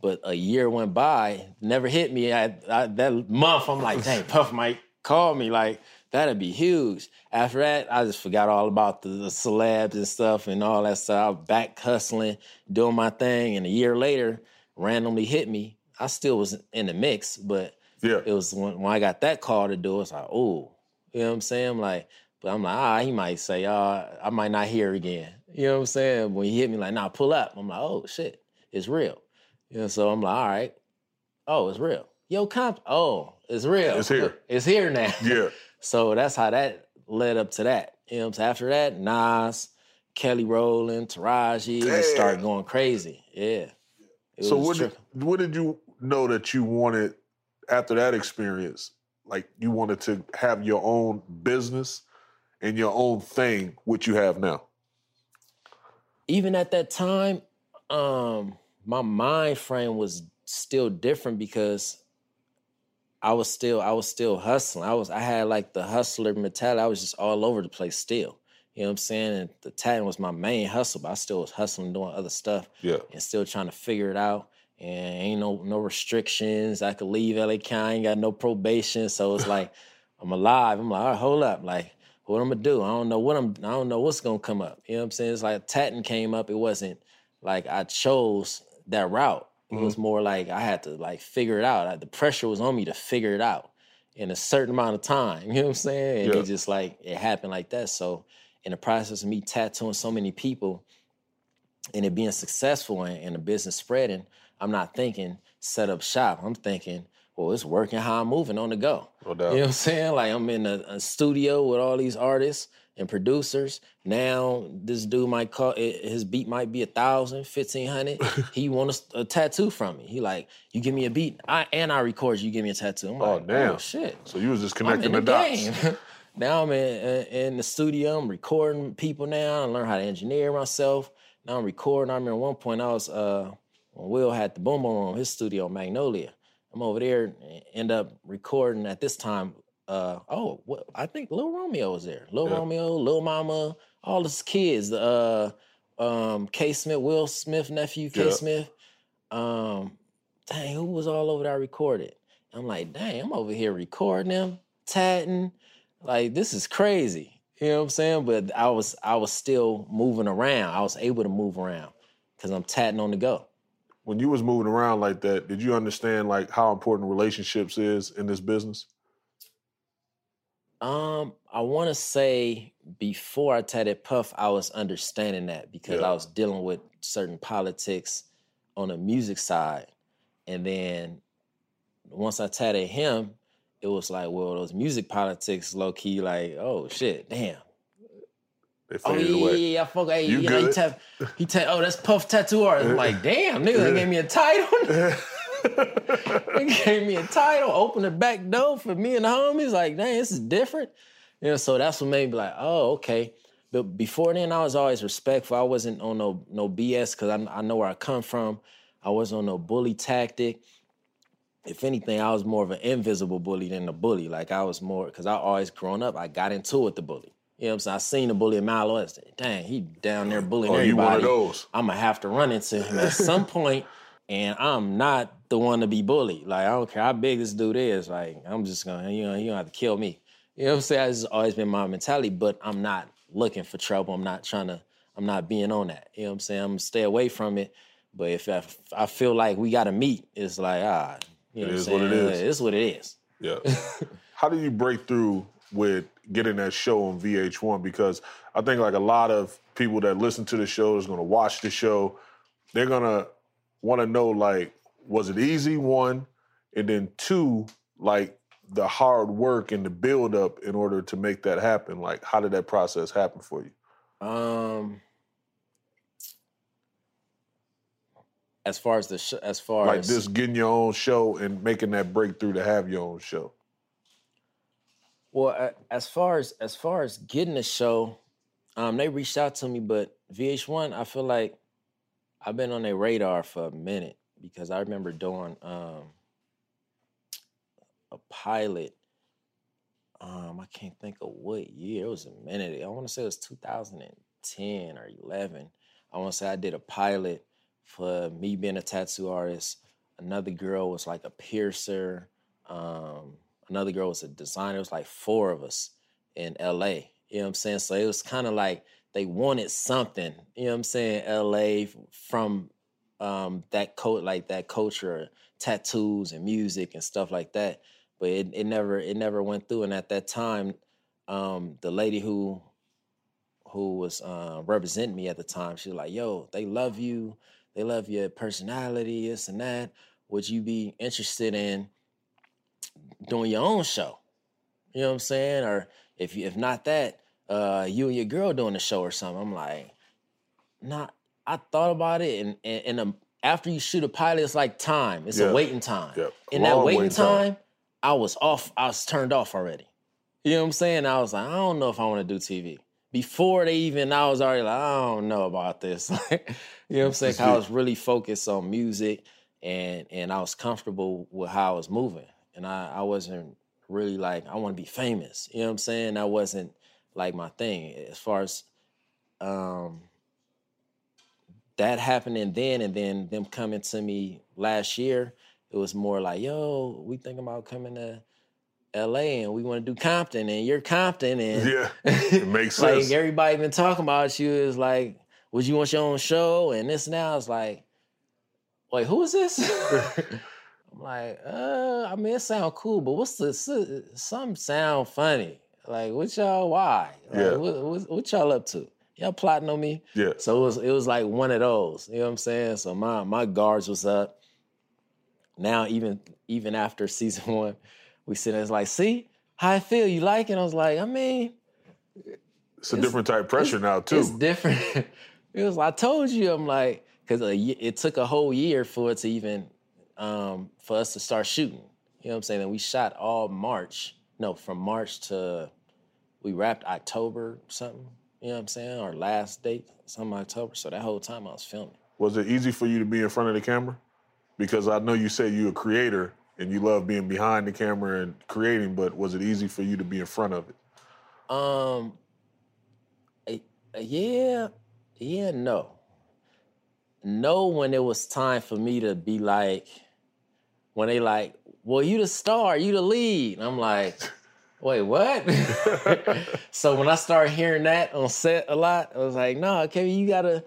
But a year went by, never hit me. I, I, that month, I'm like, dang, *laughs* Puff might call me. Like that'd be huge. After that, I just forgot all about the, the celebs and stuff and all that stuff. I was back hustling, doing my thing, and a year later, randomly hit me. I still was in the mix, but Yeah. it was when, when I got that call to do it, it's like, oh, you know what I'm saying? I'm like, but I'm like, ah, he might say, uh, I might not hear again. You know what I'm saying? When he hit me like, nah, pull up. I'm like, oh shit, it's real. You know, so I'm like, all right. Oh, it's real. Yo, comp. Oh, it's real. It's here. *laughs* It's here now. Yeah. *laughs* So that's how that led up to that. You know what I'm saying? After that, Nas, Kelly Rowland, Taraji, it just started going crazy. Yeah. It So what did, what did you know that you wanted after that experience? Like you wanted to have your own business and your own thing, which you have now. even at that time, um, my mind frame was still different because I was still I was still hustling. I was I had like the hustler mentality. I was just all over the place still. You know what I'm saying? And the tatting was my main hustle, but I still was hustling doing other stuff Yeah. and still trying to figure it out. And ain't no no restrictions. I could leave LA County, ain't got no probation. So it's like *laughs* I'm alive. I'm like, all right, hold up. Like, what I'm gonna do? I don't know what I'm I don't know what's gonna come up. You know what I'm saying? It's like tatting came up. It wasn't like I chose that route. It mm-hmm. was more like I had to like figure it out. The pressure was on me to figure it out. in a certain amount of time. *laughs* You know what I'm saying? And Yeah. it just like it happened like that. So in the process of me tattooing so many people and it being successful and, and the business spreading, I'm not thinking set up shop. I'm thinking, well, it's working how I'm moving on the go. No doubt. You know what I'm saying? Like I'm in a, a studio with all these artists and producers. Now this dude might call his beat might be a thousand, fifteen hundred. *laughs* he want a, a tattoo from me. He like, you give me a beat, I and I record you, you give me a tattoo. I'm Oh, like, oh, damn. oh shit. So you was just connecting in the, the dots. *laughs* now I'm in, in the studio. I'm recording people now. I learn how to engineer myself. Now I'm recording. I remember one point I was uh, when Will had the Boom Boom Room, his studio, Magnolia. I'm over there, end up recording at this time. Uh, oh, what, I think Lil Romeo was there. Lil Yeah. Romeo, Lil Mama, all his kids. Uh, um, K Smith, Will Smith nephew, K Yeah. Smith. Um, dang, who was all over there I recorded? I'm like, dang, I'm over here recording them, tatting. Like, this is crazy. You know what I'm saying? But I was I was still moving around. I was able to move around because I'm tatting on the go. When you was moving around like that, did you understand like how important relationships is in this business? Um, I want to say before I tatted Puff, I was understanding that because Yeah. I was dealing with certain politics on the music side, and then once I tatted him, it was like, well, those music politics, low key, like, oh shit, damn. Oh yeah, yeah, yeah, I fuck. Hey, You you, know, he good. tap, he tap. Oh, that's Puff tattoo artist. I'm like, *laughs* damn, nigga, they gave me a title. *laughs* *laughs* they gave me a title, opened the back door for me and the homies. Like, dang, this is different. You know, so that's what made me like, oh, okay. But before then, I was always respectful. I wasn't on no no BS because I, I know where I come from. I wasn't on no bully tactic. If anything, I was more of an invisible bully than a bully. Like I was more because I always grown up. I got into it with the bully. You know what I'm saying? I seen the bully a mile away. I said, Dang, he down there bullying Oh, you everybody. one of those. I'm gonna have to run into him at some *laughs* point, and I'm not the one to be bullied. Like I don't care how big this dude is. Like I'm just gonna, you know, you don't have to kill me. You know what I'm saying? That's always been my mentality. But I'm not looking for trouble. I'm not trying to. I'm not being on that. You know what I'm saying? I'm gonna stay away from it. But if I, if I feel like we got to meet, it's like ah, you know It what is I'm what it is. It's what it is. Yeah. *laughs* How do you break through with getting that show on VH1? Because I think like a lot of people that listen to the show is going to watch the show. They're gonna want to know like, was it easy? One, and then two, like the hard work and the build up in order to make that happen. Like, how did that process happen for you? Um, as far as the sh- as far Like as this, getting your own show and making that breakthrough to have your own show. Well, a- as far as as far as getting the show, um, they reached out to me, but VH1, I feel like I've been on their radar for a minute because I remember doing um a pilot. Um, I can't think of what year. It was a minute. I want to say it was 2010 or 11. I want to say I did a pilot for me being a tattoo artist. Another girl was like a piercer. Um, another girl was a designer. It was like four of us in LA. You know what I'm saying? So it was kind of like they wanted something, you know what I'm saying, LA from um that code like that culture, tattoos and music and stuff like that. But it, it never it never went through. And at that time, um, the lady who who was uh, representing me at the time, she was like, yo, they love you, they love your personality, this and that. Would you be interested in doing your own show? You know what I'm saying? Or if you if not that, uh, you and your girl doing a show or something. I'm like, nah. I thought about it, and and, and um, after you shoot a pilot, it's like time. It's Yeah. a waiting time. Yeah. In that waiting waiting time. time, I was off. I was turned off already. You know what I'm saying? I was like, I don't know if I want to do TV. Before they even, I was already like, I don't know about this. *laughs* you know what I'm saying? I was really focused on music, and and I was comfortable with how I was moving, and I I wasn't really like I want to be famous. You know what I'm saying? That wasn't like my thing as far as um that happening then and then them coming to me last year it was more like yo we thinking about coming to la and we want to do compton and you're compton and Yeah, it *laughs* makes like sense. Like everybody been talking about you is like would you want your own show and this now is like wait who is this *laughs* *laughs* i'm like, uh, I mean, it sound cool, but what's the some sound funny? Like, what y'all? Why? Like, Yeah. What, what, what y'all up to? Y'all plotting on me? Yeah. So it was it was like one of those. You know what I'm saying? So my my guards was up. Now even even after season one, we sit there, it's like, see how I feel. You like it? I was like, I mean, It's a different type of pressure now too. it's different. *laughs* it was. I told you. I'm like, because it took a whole year for it to even um, for us to start shooting. You know what I'm saying? And we shot all March. No, from March to we wrapped October something. You know what I'm saying? Our last date, some October. So that whole time I was filming. Was it easy for you to be in front of the camera? Because I know you say you're a creator and you love being behind the camera and creating, but was it easy for you to be in front of it? Um, eh, yeah, yeah, no. No, when it was time for me to be like, when they like, well, you the star, you the lead. I'm like, wait, what? *laughs* so when I started hearing that on set a lot, I was like, no, Kevin, you gotta,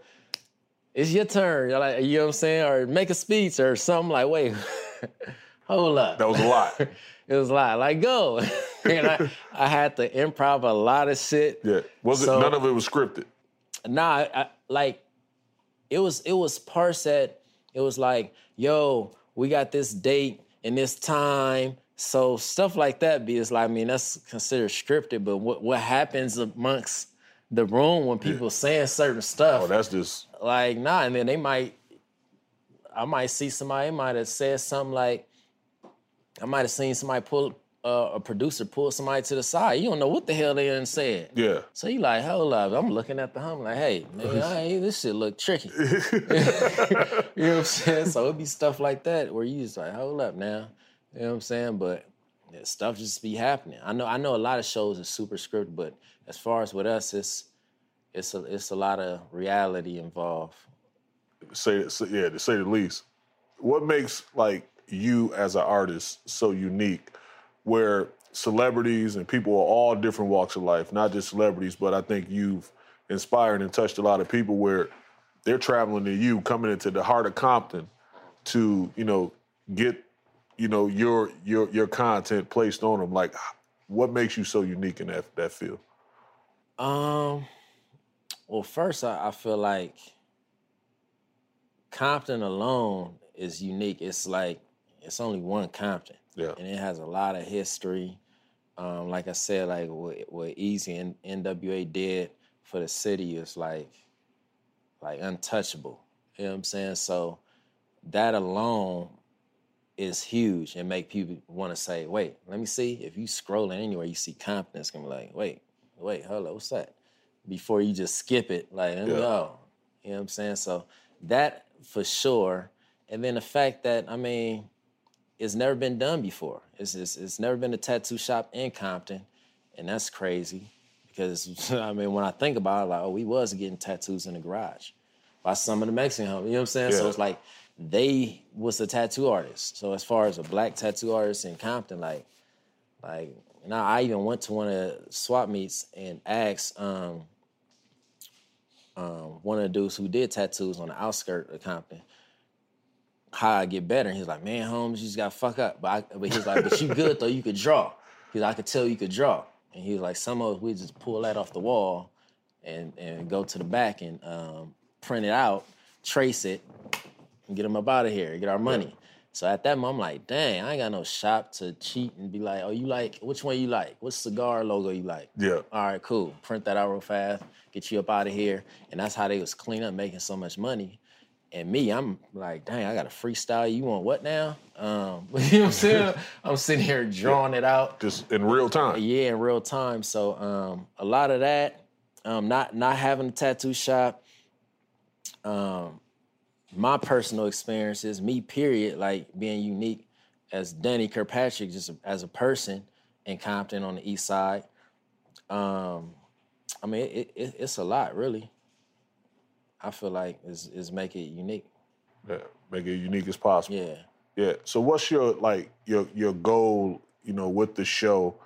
it's your turn. You're Like, you know what I'm saying? Or make a speech or something like, wait, *laughs* hold up. That was a lot. *laughs* It was a lot. Like, go. *laughs* and I, I had to improv a lot of shit. Yeah. Was it none of it was scripted? Nah, I, like it was it was parts that it was like, yo, we got this date and this time. So stuff like that be is like, I mean, that's considered scripted, but what what happens amongst the room when people saying certain stuff, Oh, that's just like, nah, and then they might I might see somebody might have said something like I might have seen somebody pull uh, a producer pull somebody to the side. You don't know what the hell they done said. yeah. So you like, hold up. I'm looking at the hum like, hey, man, *laughs* ain't, this shit look tricky. *laughs* you know what I'm saying? So it'd be stuff like that where you just like, hold up now. You know what I'm saying? But yeah, stuff just be happening. I know I know a lot of shows are super scripted, but as far as with us, it's it's a it's a lot of reality involved. say, say yeah, to say the least. What makes like you as an artist so unique, where celebrities and people of all different walks of life, not just celebrities, but I think you've inspired and touched a lot of people where they're traveling to you, coming into the heart of Compton to you know get you know your your your content placed on them. Like, what makes you so unique in that that field? Um, well, first I, I feel like Compton alone is unique. It's like it's only one Compton. Yeah. and it has a lot of history. Um, like I said, like what, what Eazy and NWA did for the city is like like untouchable. You know what I'm saying? So that alone is huge and make people want to say, wait, let me see. If you scrolling anywhere, you see Compton, it's gonna be like, wait, wait, hello, what's that? Before you just skip it, like, Yeah. know. You know what I'm saying? So that for sure. And then the fact that, I mean, it's never been done before. It's, it's it's never been a tattoo shop in Compton, and that's crazy because *laughs* I mean when I think about it, like oh we was getting tattoos in the garage by some of the Mexican homies. You know what I'm saying? So it's like they was the tattoo artist. So as far as a black tattoo artist in Compton, like like now I even went to one of the swap meets and asked um, um, one of the dudes who did tattoos on the outskirts of Compton how I get better. And he's like, man, Holmes, you just got to fuck up. But, I, but he's like, but you good though. You could draw. Because I could tell you could draw. And he was like, some of us, we just pull that off the wall and, and go to the back and um, print it out, trace it, and get them up out of here, get our money. So at that moment, I'm like, dang, I ain't got no shop to cheat and be like, oh, you like, which one you like? What cigar logo you like? Yeah. All right, cool. Print that out real fast, get you up out of here. And that's how they was clean up making so much money. And me, I'm like, dang, I got to freestyle. You want what now? Um, *laughs* you know what I'm saying? *laughs* I'm sitting here drawing it out. Just in real time. Yeah, in real time. So um, a lot of that, um, not not having a tattoo shop, um, my personal experiences, me period, like being unique as Danny Kirkpatrick, just as a person in Compton on the East Side. Um, I mean, it, it, it's a lot, really. I feel like is is make it unique. Yeah. Make it unique as possible. Yeah. Yeah. So what's your like your your goal, you know, with the show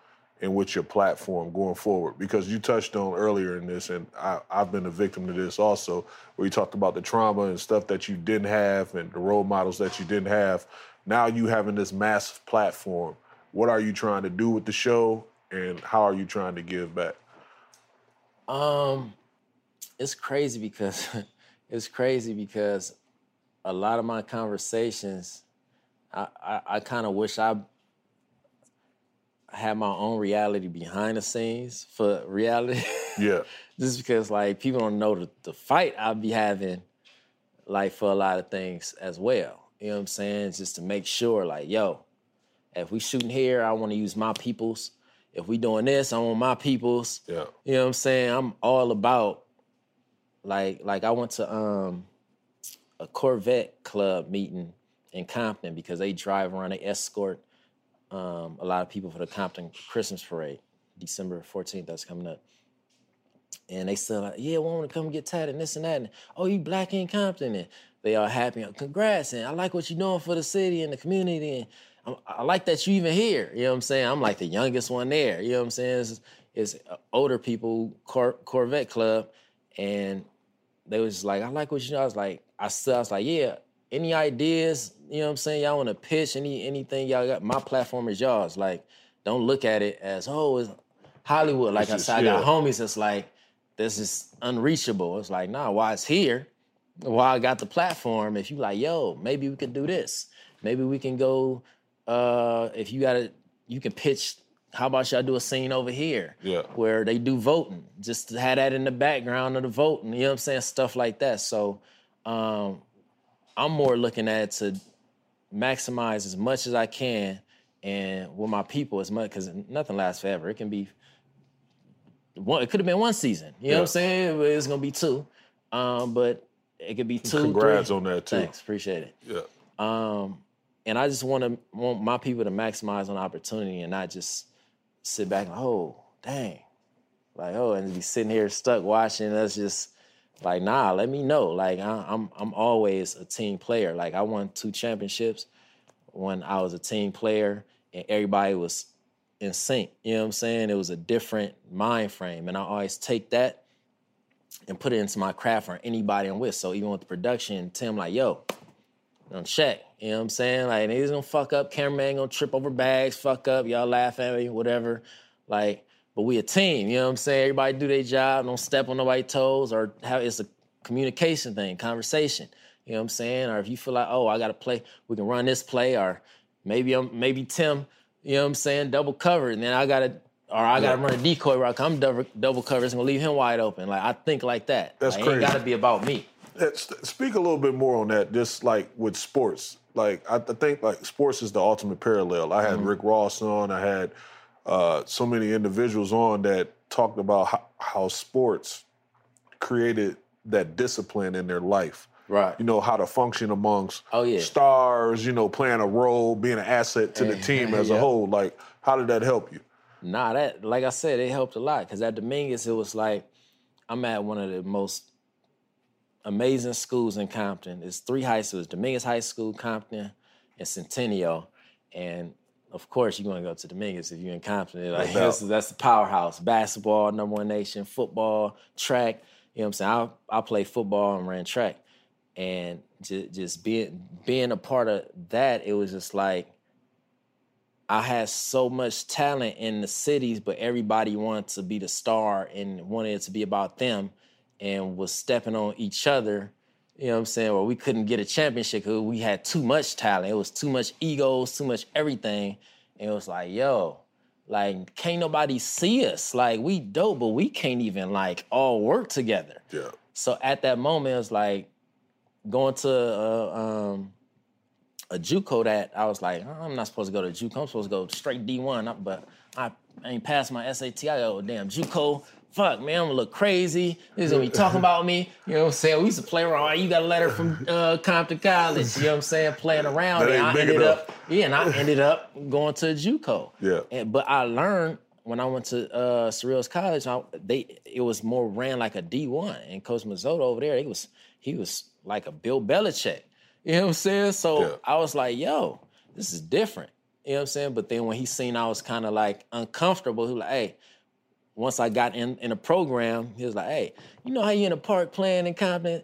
and with your platform going forward? Because you touched on earlier in this, and I, I've been a victim to this also, where you talked about the trauma and stuff that you didn't have and the role models that you didn't have. now you having this massive platform. What are you trying to do with the show, and how are you trying to give back? Um, it's crazy because *laughs* it's crazy because a lot of my conversations, I I, I kind of wish I had my own reality behind the scenes for reality. *laughs* Yeah. Just because like people don't know the, the fight I'll be having, like for a lot of things as well. You know what I'm saying? Just to make sure, like, yo, if we shooting here, I want to use my peoples. If we doing this, I want my peoples. Yeah. You know what I'm saying? I'm all about like like I went to um a Corvette club meeting in Compton because they drive around, they escort um, a lot of people for the Compton Christmas parade, December 14th, that's coming up. And they still like, yeah, we want to come get tatted and this and that. And, oh, you black in Compton. And they are happy. Congrats. And I like what you're doing for the city and the community. And I'm, I like that you even here. You know what I'm saying? I'm like the youngest one there. You know what I'm saying? It's, it's older people, Cor- Corvette Club. And they was like, I like what you know. I was like, I still, I was like, yeah, any ideas? You know what I'm saying? Y'all want to pitch any anything y'all got? My platform is y'all's. Like, don't look at it as oh, it's Hollywood. Like I said, I got homies. It's like this is unreachable. It's like nah, why it's here? Why I got the platform? If you like, yo, maybe we could do this. Maybe we can go. uh If you got to, you can pitch. How about y'all do a scene over here? Yeah. Where they do voting, just to have that in the background of the voting. You know what I'm saying? Stuff like that. So. um I'm more looking at to maximize as much as I can and with my people as much because nothing lasts forever. It can be one. It could have been one season. You know what I'm saying? It's gonna be two, um, but it could be two. Congrats three. on that too. Thanks, appreciate it. Yeah. Um, and I just want to want my people to maximize on opportunity and not just sit back and oh dang, like oh and be sitting here stuck watching us just like, nah, let me know. Like, I, I'm I'm always a team player. Like, I won two championships when I was a team player, and everybody was in sync. You know what I'm saying? It was a different mind frame, and I always take that and put it into my craft for anybody I'm with. So even with the production, Tim, like, yo, I'm check. You know what I'm saying? Like, niggas gonna fuck up, cameraman gonna trip over bags, fuck up, y'all laugh at me, whatever. Like, but we a team, you know what I'm saying? Everybody do their job, don't step on nobody's toes, or have it's a communication thing, conversation. You know what I'm saying? Or if you feel like, oh, I gotta play, we can run this play, or maybe I'm maybe Tim, you know what I'm saying, double cover, and then I gotta or I gotta yeah. run a decoy rock. I'm double double cover, it's gonna leave him wide open. Like I think like that. That's like, crazy. It ain't gotta be about me. Speak a little bit more on that. Just like with sports, like I think like sports is the ultimate parallel. I had mm-hmm. Rick Ross on. I had uh, so many individuals on that talked about how, how sports created that discipline in their life. Right. You know, how to function amongst oh, yeah. stars, you know, playing a role, being an asset to the team *laughs* as a whole. Like, how did that help you? Nah, that like I said, it helped a lot. Cause at Dominguez, it was like I'm at one of the most amazing schools in Compton. It's three high schools: Dominguez High School, Compton, and Centennial. And of course you're going to go to Dominguez if you're in Compton. Like no *laughs* that's, that's the powerhouse. Basketball, number one nation. Football, track. You know what I'm saying? I I played football and ran track, and just, just being being a part of that, it was just like I had so much talent in the cities, but everybody wanted to be the star and wanted it to be about them, and was stepping on each other you know what I'm saying? Well, we couldn't get a championship because we had too much talent. It was too much egos, too much everything. And it was like, yo, like, can't nobody see us. Like, we dope, but we can't even like all work together. Yeah. So at that moment, it was like going to a, um, a JUCO that I was like, I'm not supposed to go to JUCO. I'm supposed to go straight D1. But I ain't passed my SAT. I go, damn, JUCO fuck, man, I'm gonna look crazy. He's gonna be talking about me. You know what I'm saying? We used to play around. You got a letter from uh, Compton College. You know what I'm saying? Playing around. That and I ended enough. up, yeah, and I ended up going to JUCO. Yeah. And, but I learned when I went to uh, Cerritos College, I, they it was more ran like a D1. And Coach Mazzotta over there, he was he was like a Bill Belichick. You know what I'm saying? So yeah. I was like, yo, this is different. You know what I'm saying? But then when he seen I was kind of like uncomfortable, he was like, hey, once I got in in a program, he was like, "Hey, you know how you in the park playing in Compton?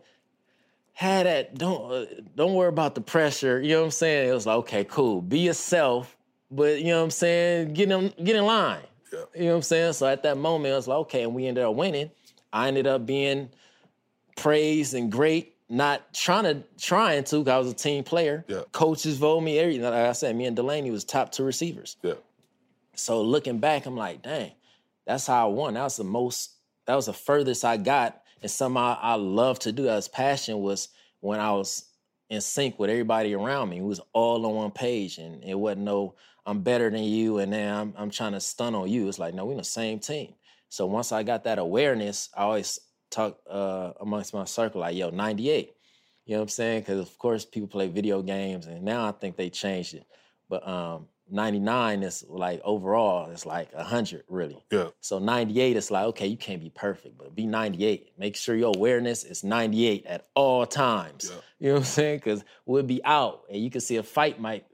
had that don't uh, don't worry about the pressure. You know what I'm saying? It was like, okay, cool. Be yourself, but you know what I'm saying? Get in get in line. Yeah. You know what I'm saying? So at that moment, I was like, okay, and we ended up winning. I ended up being praised and great. Not trying to trying to, I was a team player. Yeah. Coaches voted me everything. Like I said, me and Delanie was top two receivers. Yeah. So looking back, I'm like, dang, that's how I won. That was the most. That was the furthest I got, and something I, I love to do. As passion was when I was in sync with everybody around me. It was all on one page, and it wasn't no I'm better than you, and now I'm I'm trying to stun on you. It's like no, we're in the same team. So once I got that awareness, I always talk uh, amongst my circle like, yo, 98. You know what I'm saying? Because of course people play video games, and now I think they changed it. But um, 99 is like overall, it's like 100 really. Yeah. So 98 is like, okay, you can't be perfect, but be 98. Make sure your awareness is 98 at all times. Yeah. You know what I'm saying? Because we'll be out and you can see a fight might,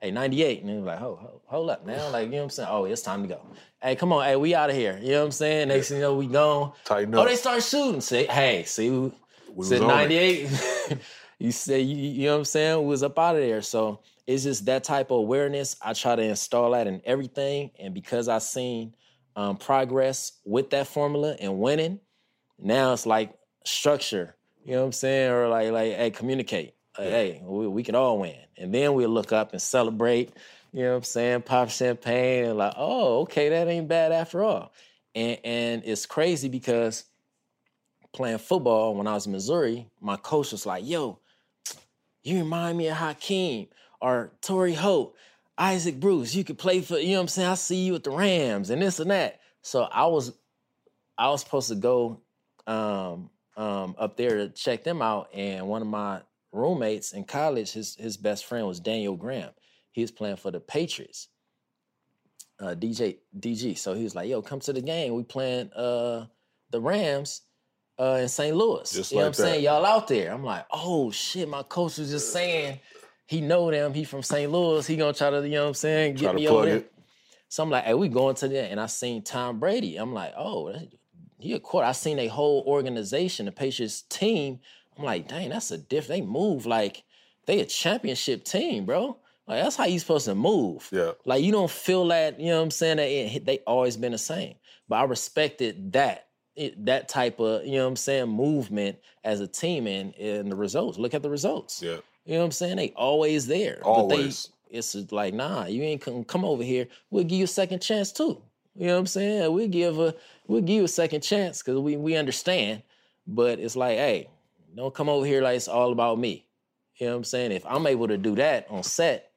hey, 98. And then like, hold, hold, hold up now. Like, you know what I'm saying? Oh, it's time to go. Hey, come on. Hey, we out of here. You know what I'm saying? Next thing you know, we gone. Tighten up. Oh, up. they start shooting. Say, hey, see, we, We said was on it. 98. *laughs* you say you, you know what I'm saying? We was up out of there. So it's just that type of awareness. I try to install that in everything. And because I've seen um, progress with that formula and winning, now it's like structure. You know what I'm saying? Or like, like, hey, communicate. Like, Hey, we, we can all win. And then we'll look up and celebrate. You know what I'm saying? Pop champagne and like, oh, okay, that ain't bad after all. And and it's crazy because playing football when I was in Missouri, my coach was like, yo, you remind me of Hakim or Torry Holt, Isaac Bruce. You could play for, you know what I'm saying? I see you at the Rams and this and that. So I was I was supposed to go um, um, up there to check them out. And one of my roommates in college, his his best friend was Daniel Graham. He was playing for the Patriots. Uh, DJ DG. So he was like, yo, come to the game. We playing uh the Rams uh in St. Louis. Just you know like what I'm saying? Y'all out there. I'm like, oh shit, my coach was just saying he know them. He from St. Louis. He gonna try to, you know what I'm saying, get me over there. So I'm like, hey, we going to that. And I seen Tom Brady. I'm like, oh, he a quarter. I seen a whole organization, the Patriots team. I'm like, dang, that's a diff. They move like they a championship team, bro. Like that's how you supposed to move. Yeah. Like you don't feel that, you know what I'm saying? That it, they always been the same. But I respected that. It, that type of, you know what I'm saying, movement as a team and, and the results. Look at the results. Yeah. You know what I'm saying? They always there. Always. But they, it's like, nah, you ain't come, come over here. We'll give you a second chance too. You know what I'm saying? We'll give a we'll give you a second chance because we we understand. But it's like, hey, don't come over here like it's all about me. You know what I'm saying? If I'm able to do that on set,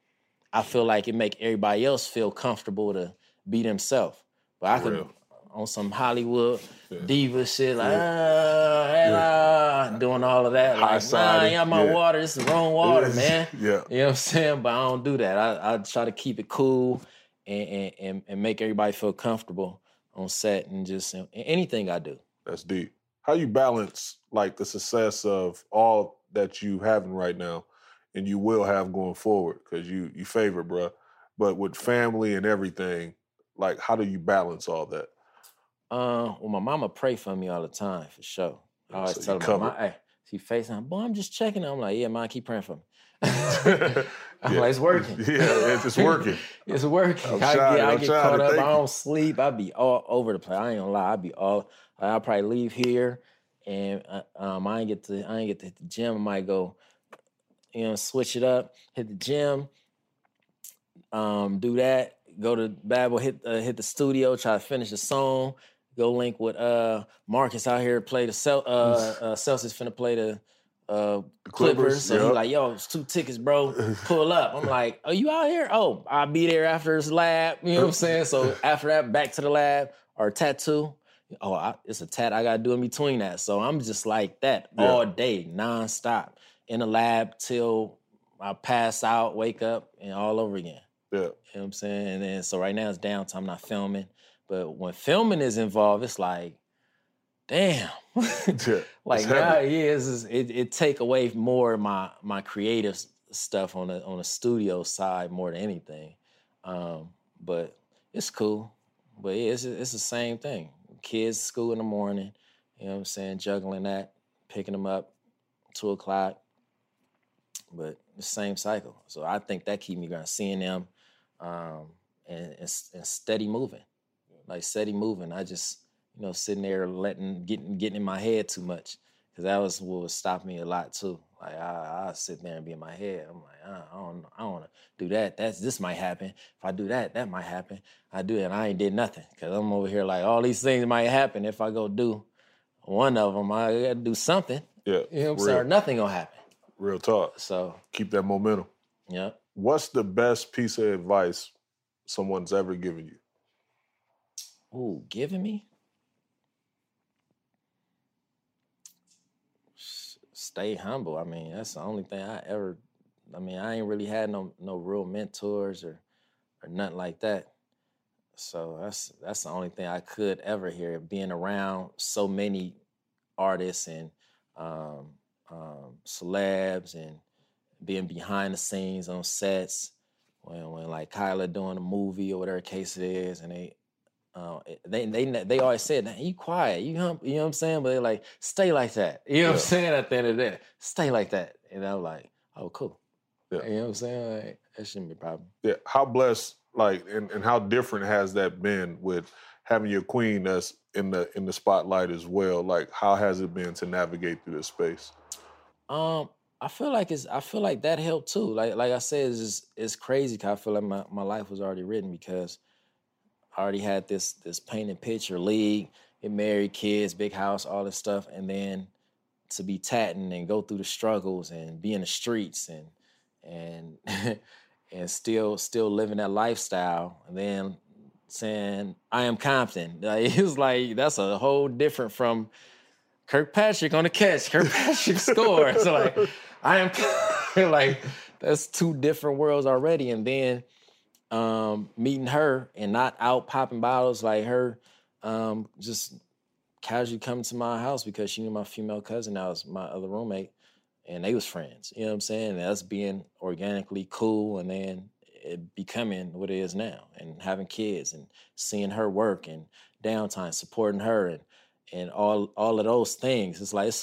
I feel like it make everybody else feel comfortable to be themselves. But I could Real. On some Hollywood Yeah. diva shit, like ah, ah, doing all of that. Like, nah, yeah, my water. It's the wrong water, man. *laughs* Yeah. You know what I'm saying? But I don't do that. I, I try to keep it cool and, and, and, and make everybody feel comfortable on set and just in anything I do. That's deep. How you balance like the success of all that you having right now and you will have going forward because you you favor, bruh. But with family and everything, like how do you balance all that? Uh, well, my mama pray for me all the time, for sure. I always So tell her, covered. "Mama, hey, she FaceTime, boy, I'm just checking. I'm like, yeah, mom, keep praying for me. *laughs* *laughs* I'm Yeah. like, it's working. *laughs* Yeah, it's- it's working. it's working. I'm I trying, get, I get caught up. I don't sleep. I be all over the place. I ain't gonna lie. I be all. I'll probably leave here, and uh, um, I ain't get to. I ain't get to hit the gym. I might go, you know, switch it up, hit the gym, um, do that. Go to Babel, hit uh, hit the studio, try to finish the song. Go link with uh Marcus out here play the Cel- uh, uh Celtics finna play the uh The Clippers. So he yeah. like, yo, it's two tickets, bro. *laughs* Pull up. I'm like, are you out here? Oh, I'll be there after this lab. You know what I'm saying? So *laughs* after that, back to the lab or tattoo. Oh, I, it's a tat I gotta do in between that. So I'm just like that Yeah. all day, nonstop, in the lab till I pass out, wake up, and all over again. yeah. You know what I'm saying? And then so right now it's downtime, I'm not filming. But when filming is involved, it's like, damn. *laughs* Yeah. like now, yeah, it's it it take away more of my my creative stuff on the on the studio side more than anything. Um, but it's cool. But yeah, it's it's the same thing. Kids school in the morning, you know what I'm saying, juggling that, picking them up, two o'clock. But the same cycle. So I think that keep me going, seeing them um, and, and, and steady moving, like steady moving. I just you know sitting there letting getting getting in my head too much because that was what was stopping me a lot too. Like I, I sit there and be in my head. I'm like, uh, I don't, I don't want to do that. That's this might happen. If I do that, that might happen. I do it, and I ain't did nothing because I'm over here like all these things might happen if I go do one of them. I got to do something. Yeah, You know what I'm saying? Or nothing gonna happen. Real talk. So Keep that momentum. yeah. What's the best piece of advice someone's ever given you? Ooh, giving me. Stay humble. I mean, that's the only thing I ever. I mean, I ain't really had no no real mentors or or nothing like that. So that's that's the only thing I could ever hear. Being around so many artists and um, um, celebs and being behind the scenes on sets when when like Kyla doing a movie or whatever case it is, and they uh, they they they always said, "Nah, "You quiet, you hum, you know what I'm saying?" But they're like, "Stay like that." You know what I'm saying? At the end of the day, stay like that. And I'm like, "Oh, cool." Yeah. You know what I'm saying? Like, that shouldn't be a problem. Yeah, how blessed, like, and, and how different has that been with having your queen that's in the in the spotlight as well? Like, how has it been to navigate through this space? Um, I feel like it's I feel like that helped too. Like like I said, it's just, it's crazy. 'cause I feel like my, my life was already written because I already had this this painted picture, league, get married, kids, big house, all this stuff, and then to be tatting and go through the struggles and be in the streets and and *laughs* and still still living that lifestyle, and then saying I am Compton. *laughs* Like, it's like that's a whole different from Kirkpatrick on the catch, Kirkpatrick *laughs* score. So like I am like that's two different worlds already. And then um meeting her and not out popping bottles like her um just casually coming to my house because she knew my female cousin that was my other roommate and they was friends you know what i'm saying? And us being organically cool and then it becoming what it is now and having kids and seeing her work and downtime supporting her and and all all of those things. It's like it's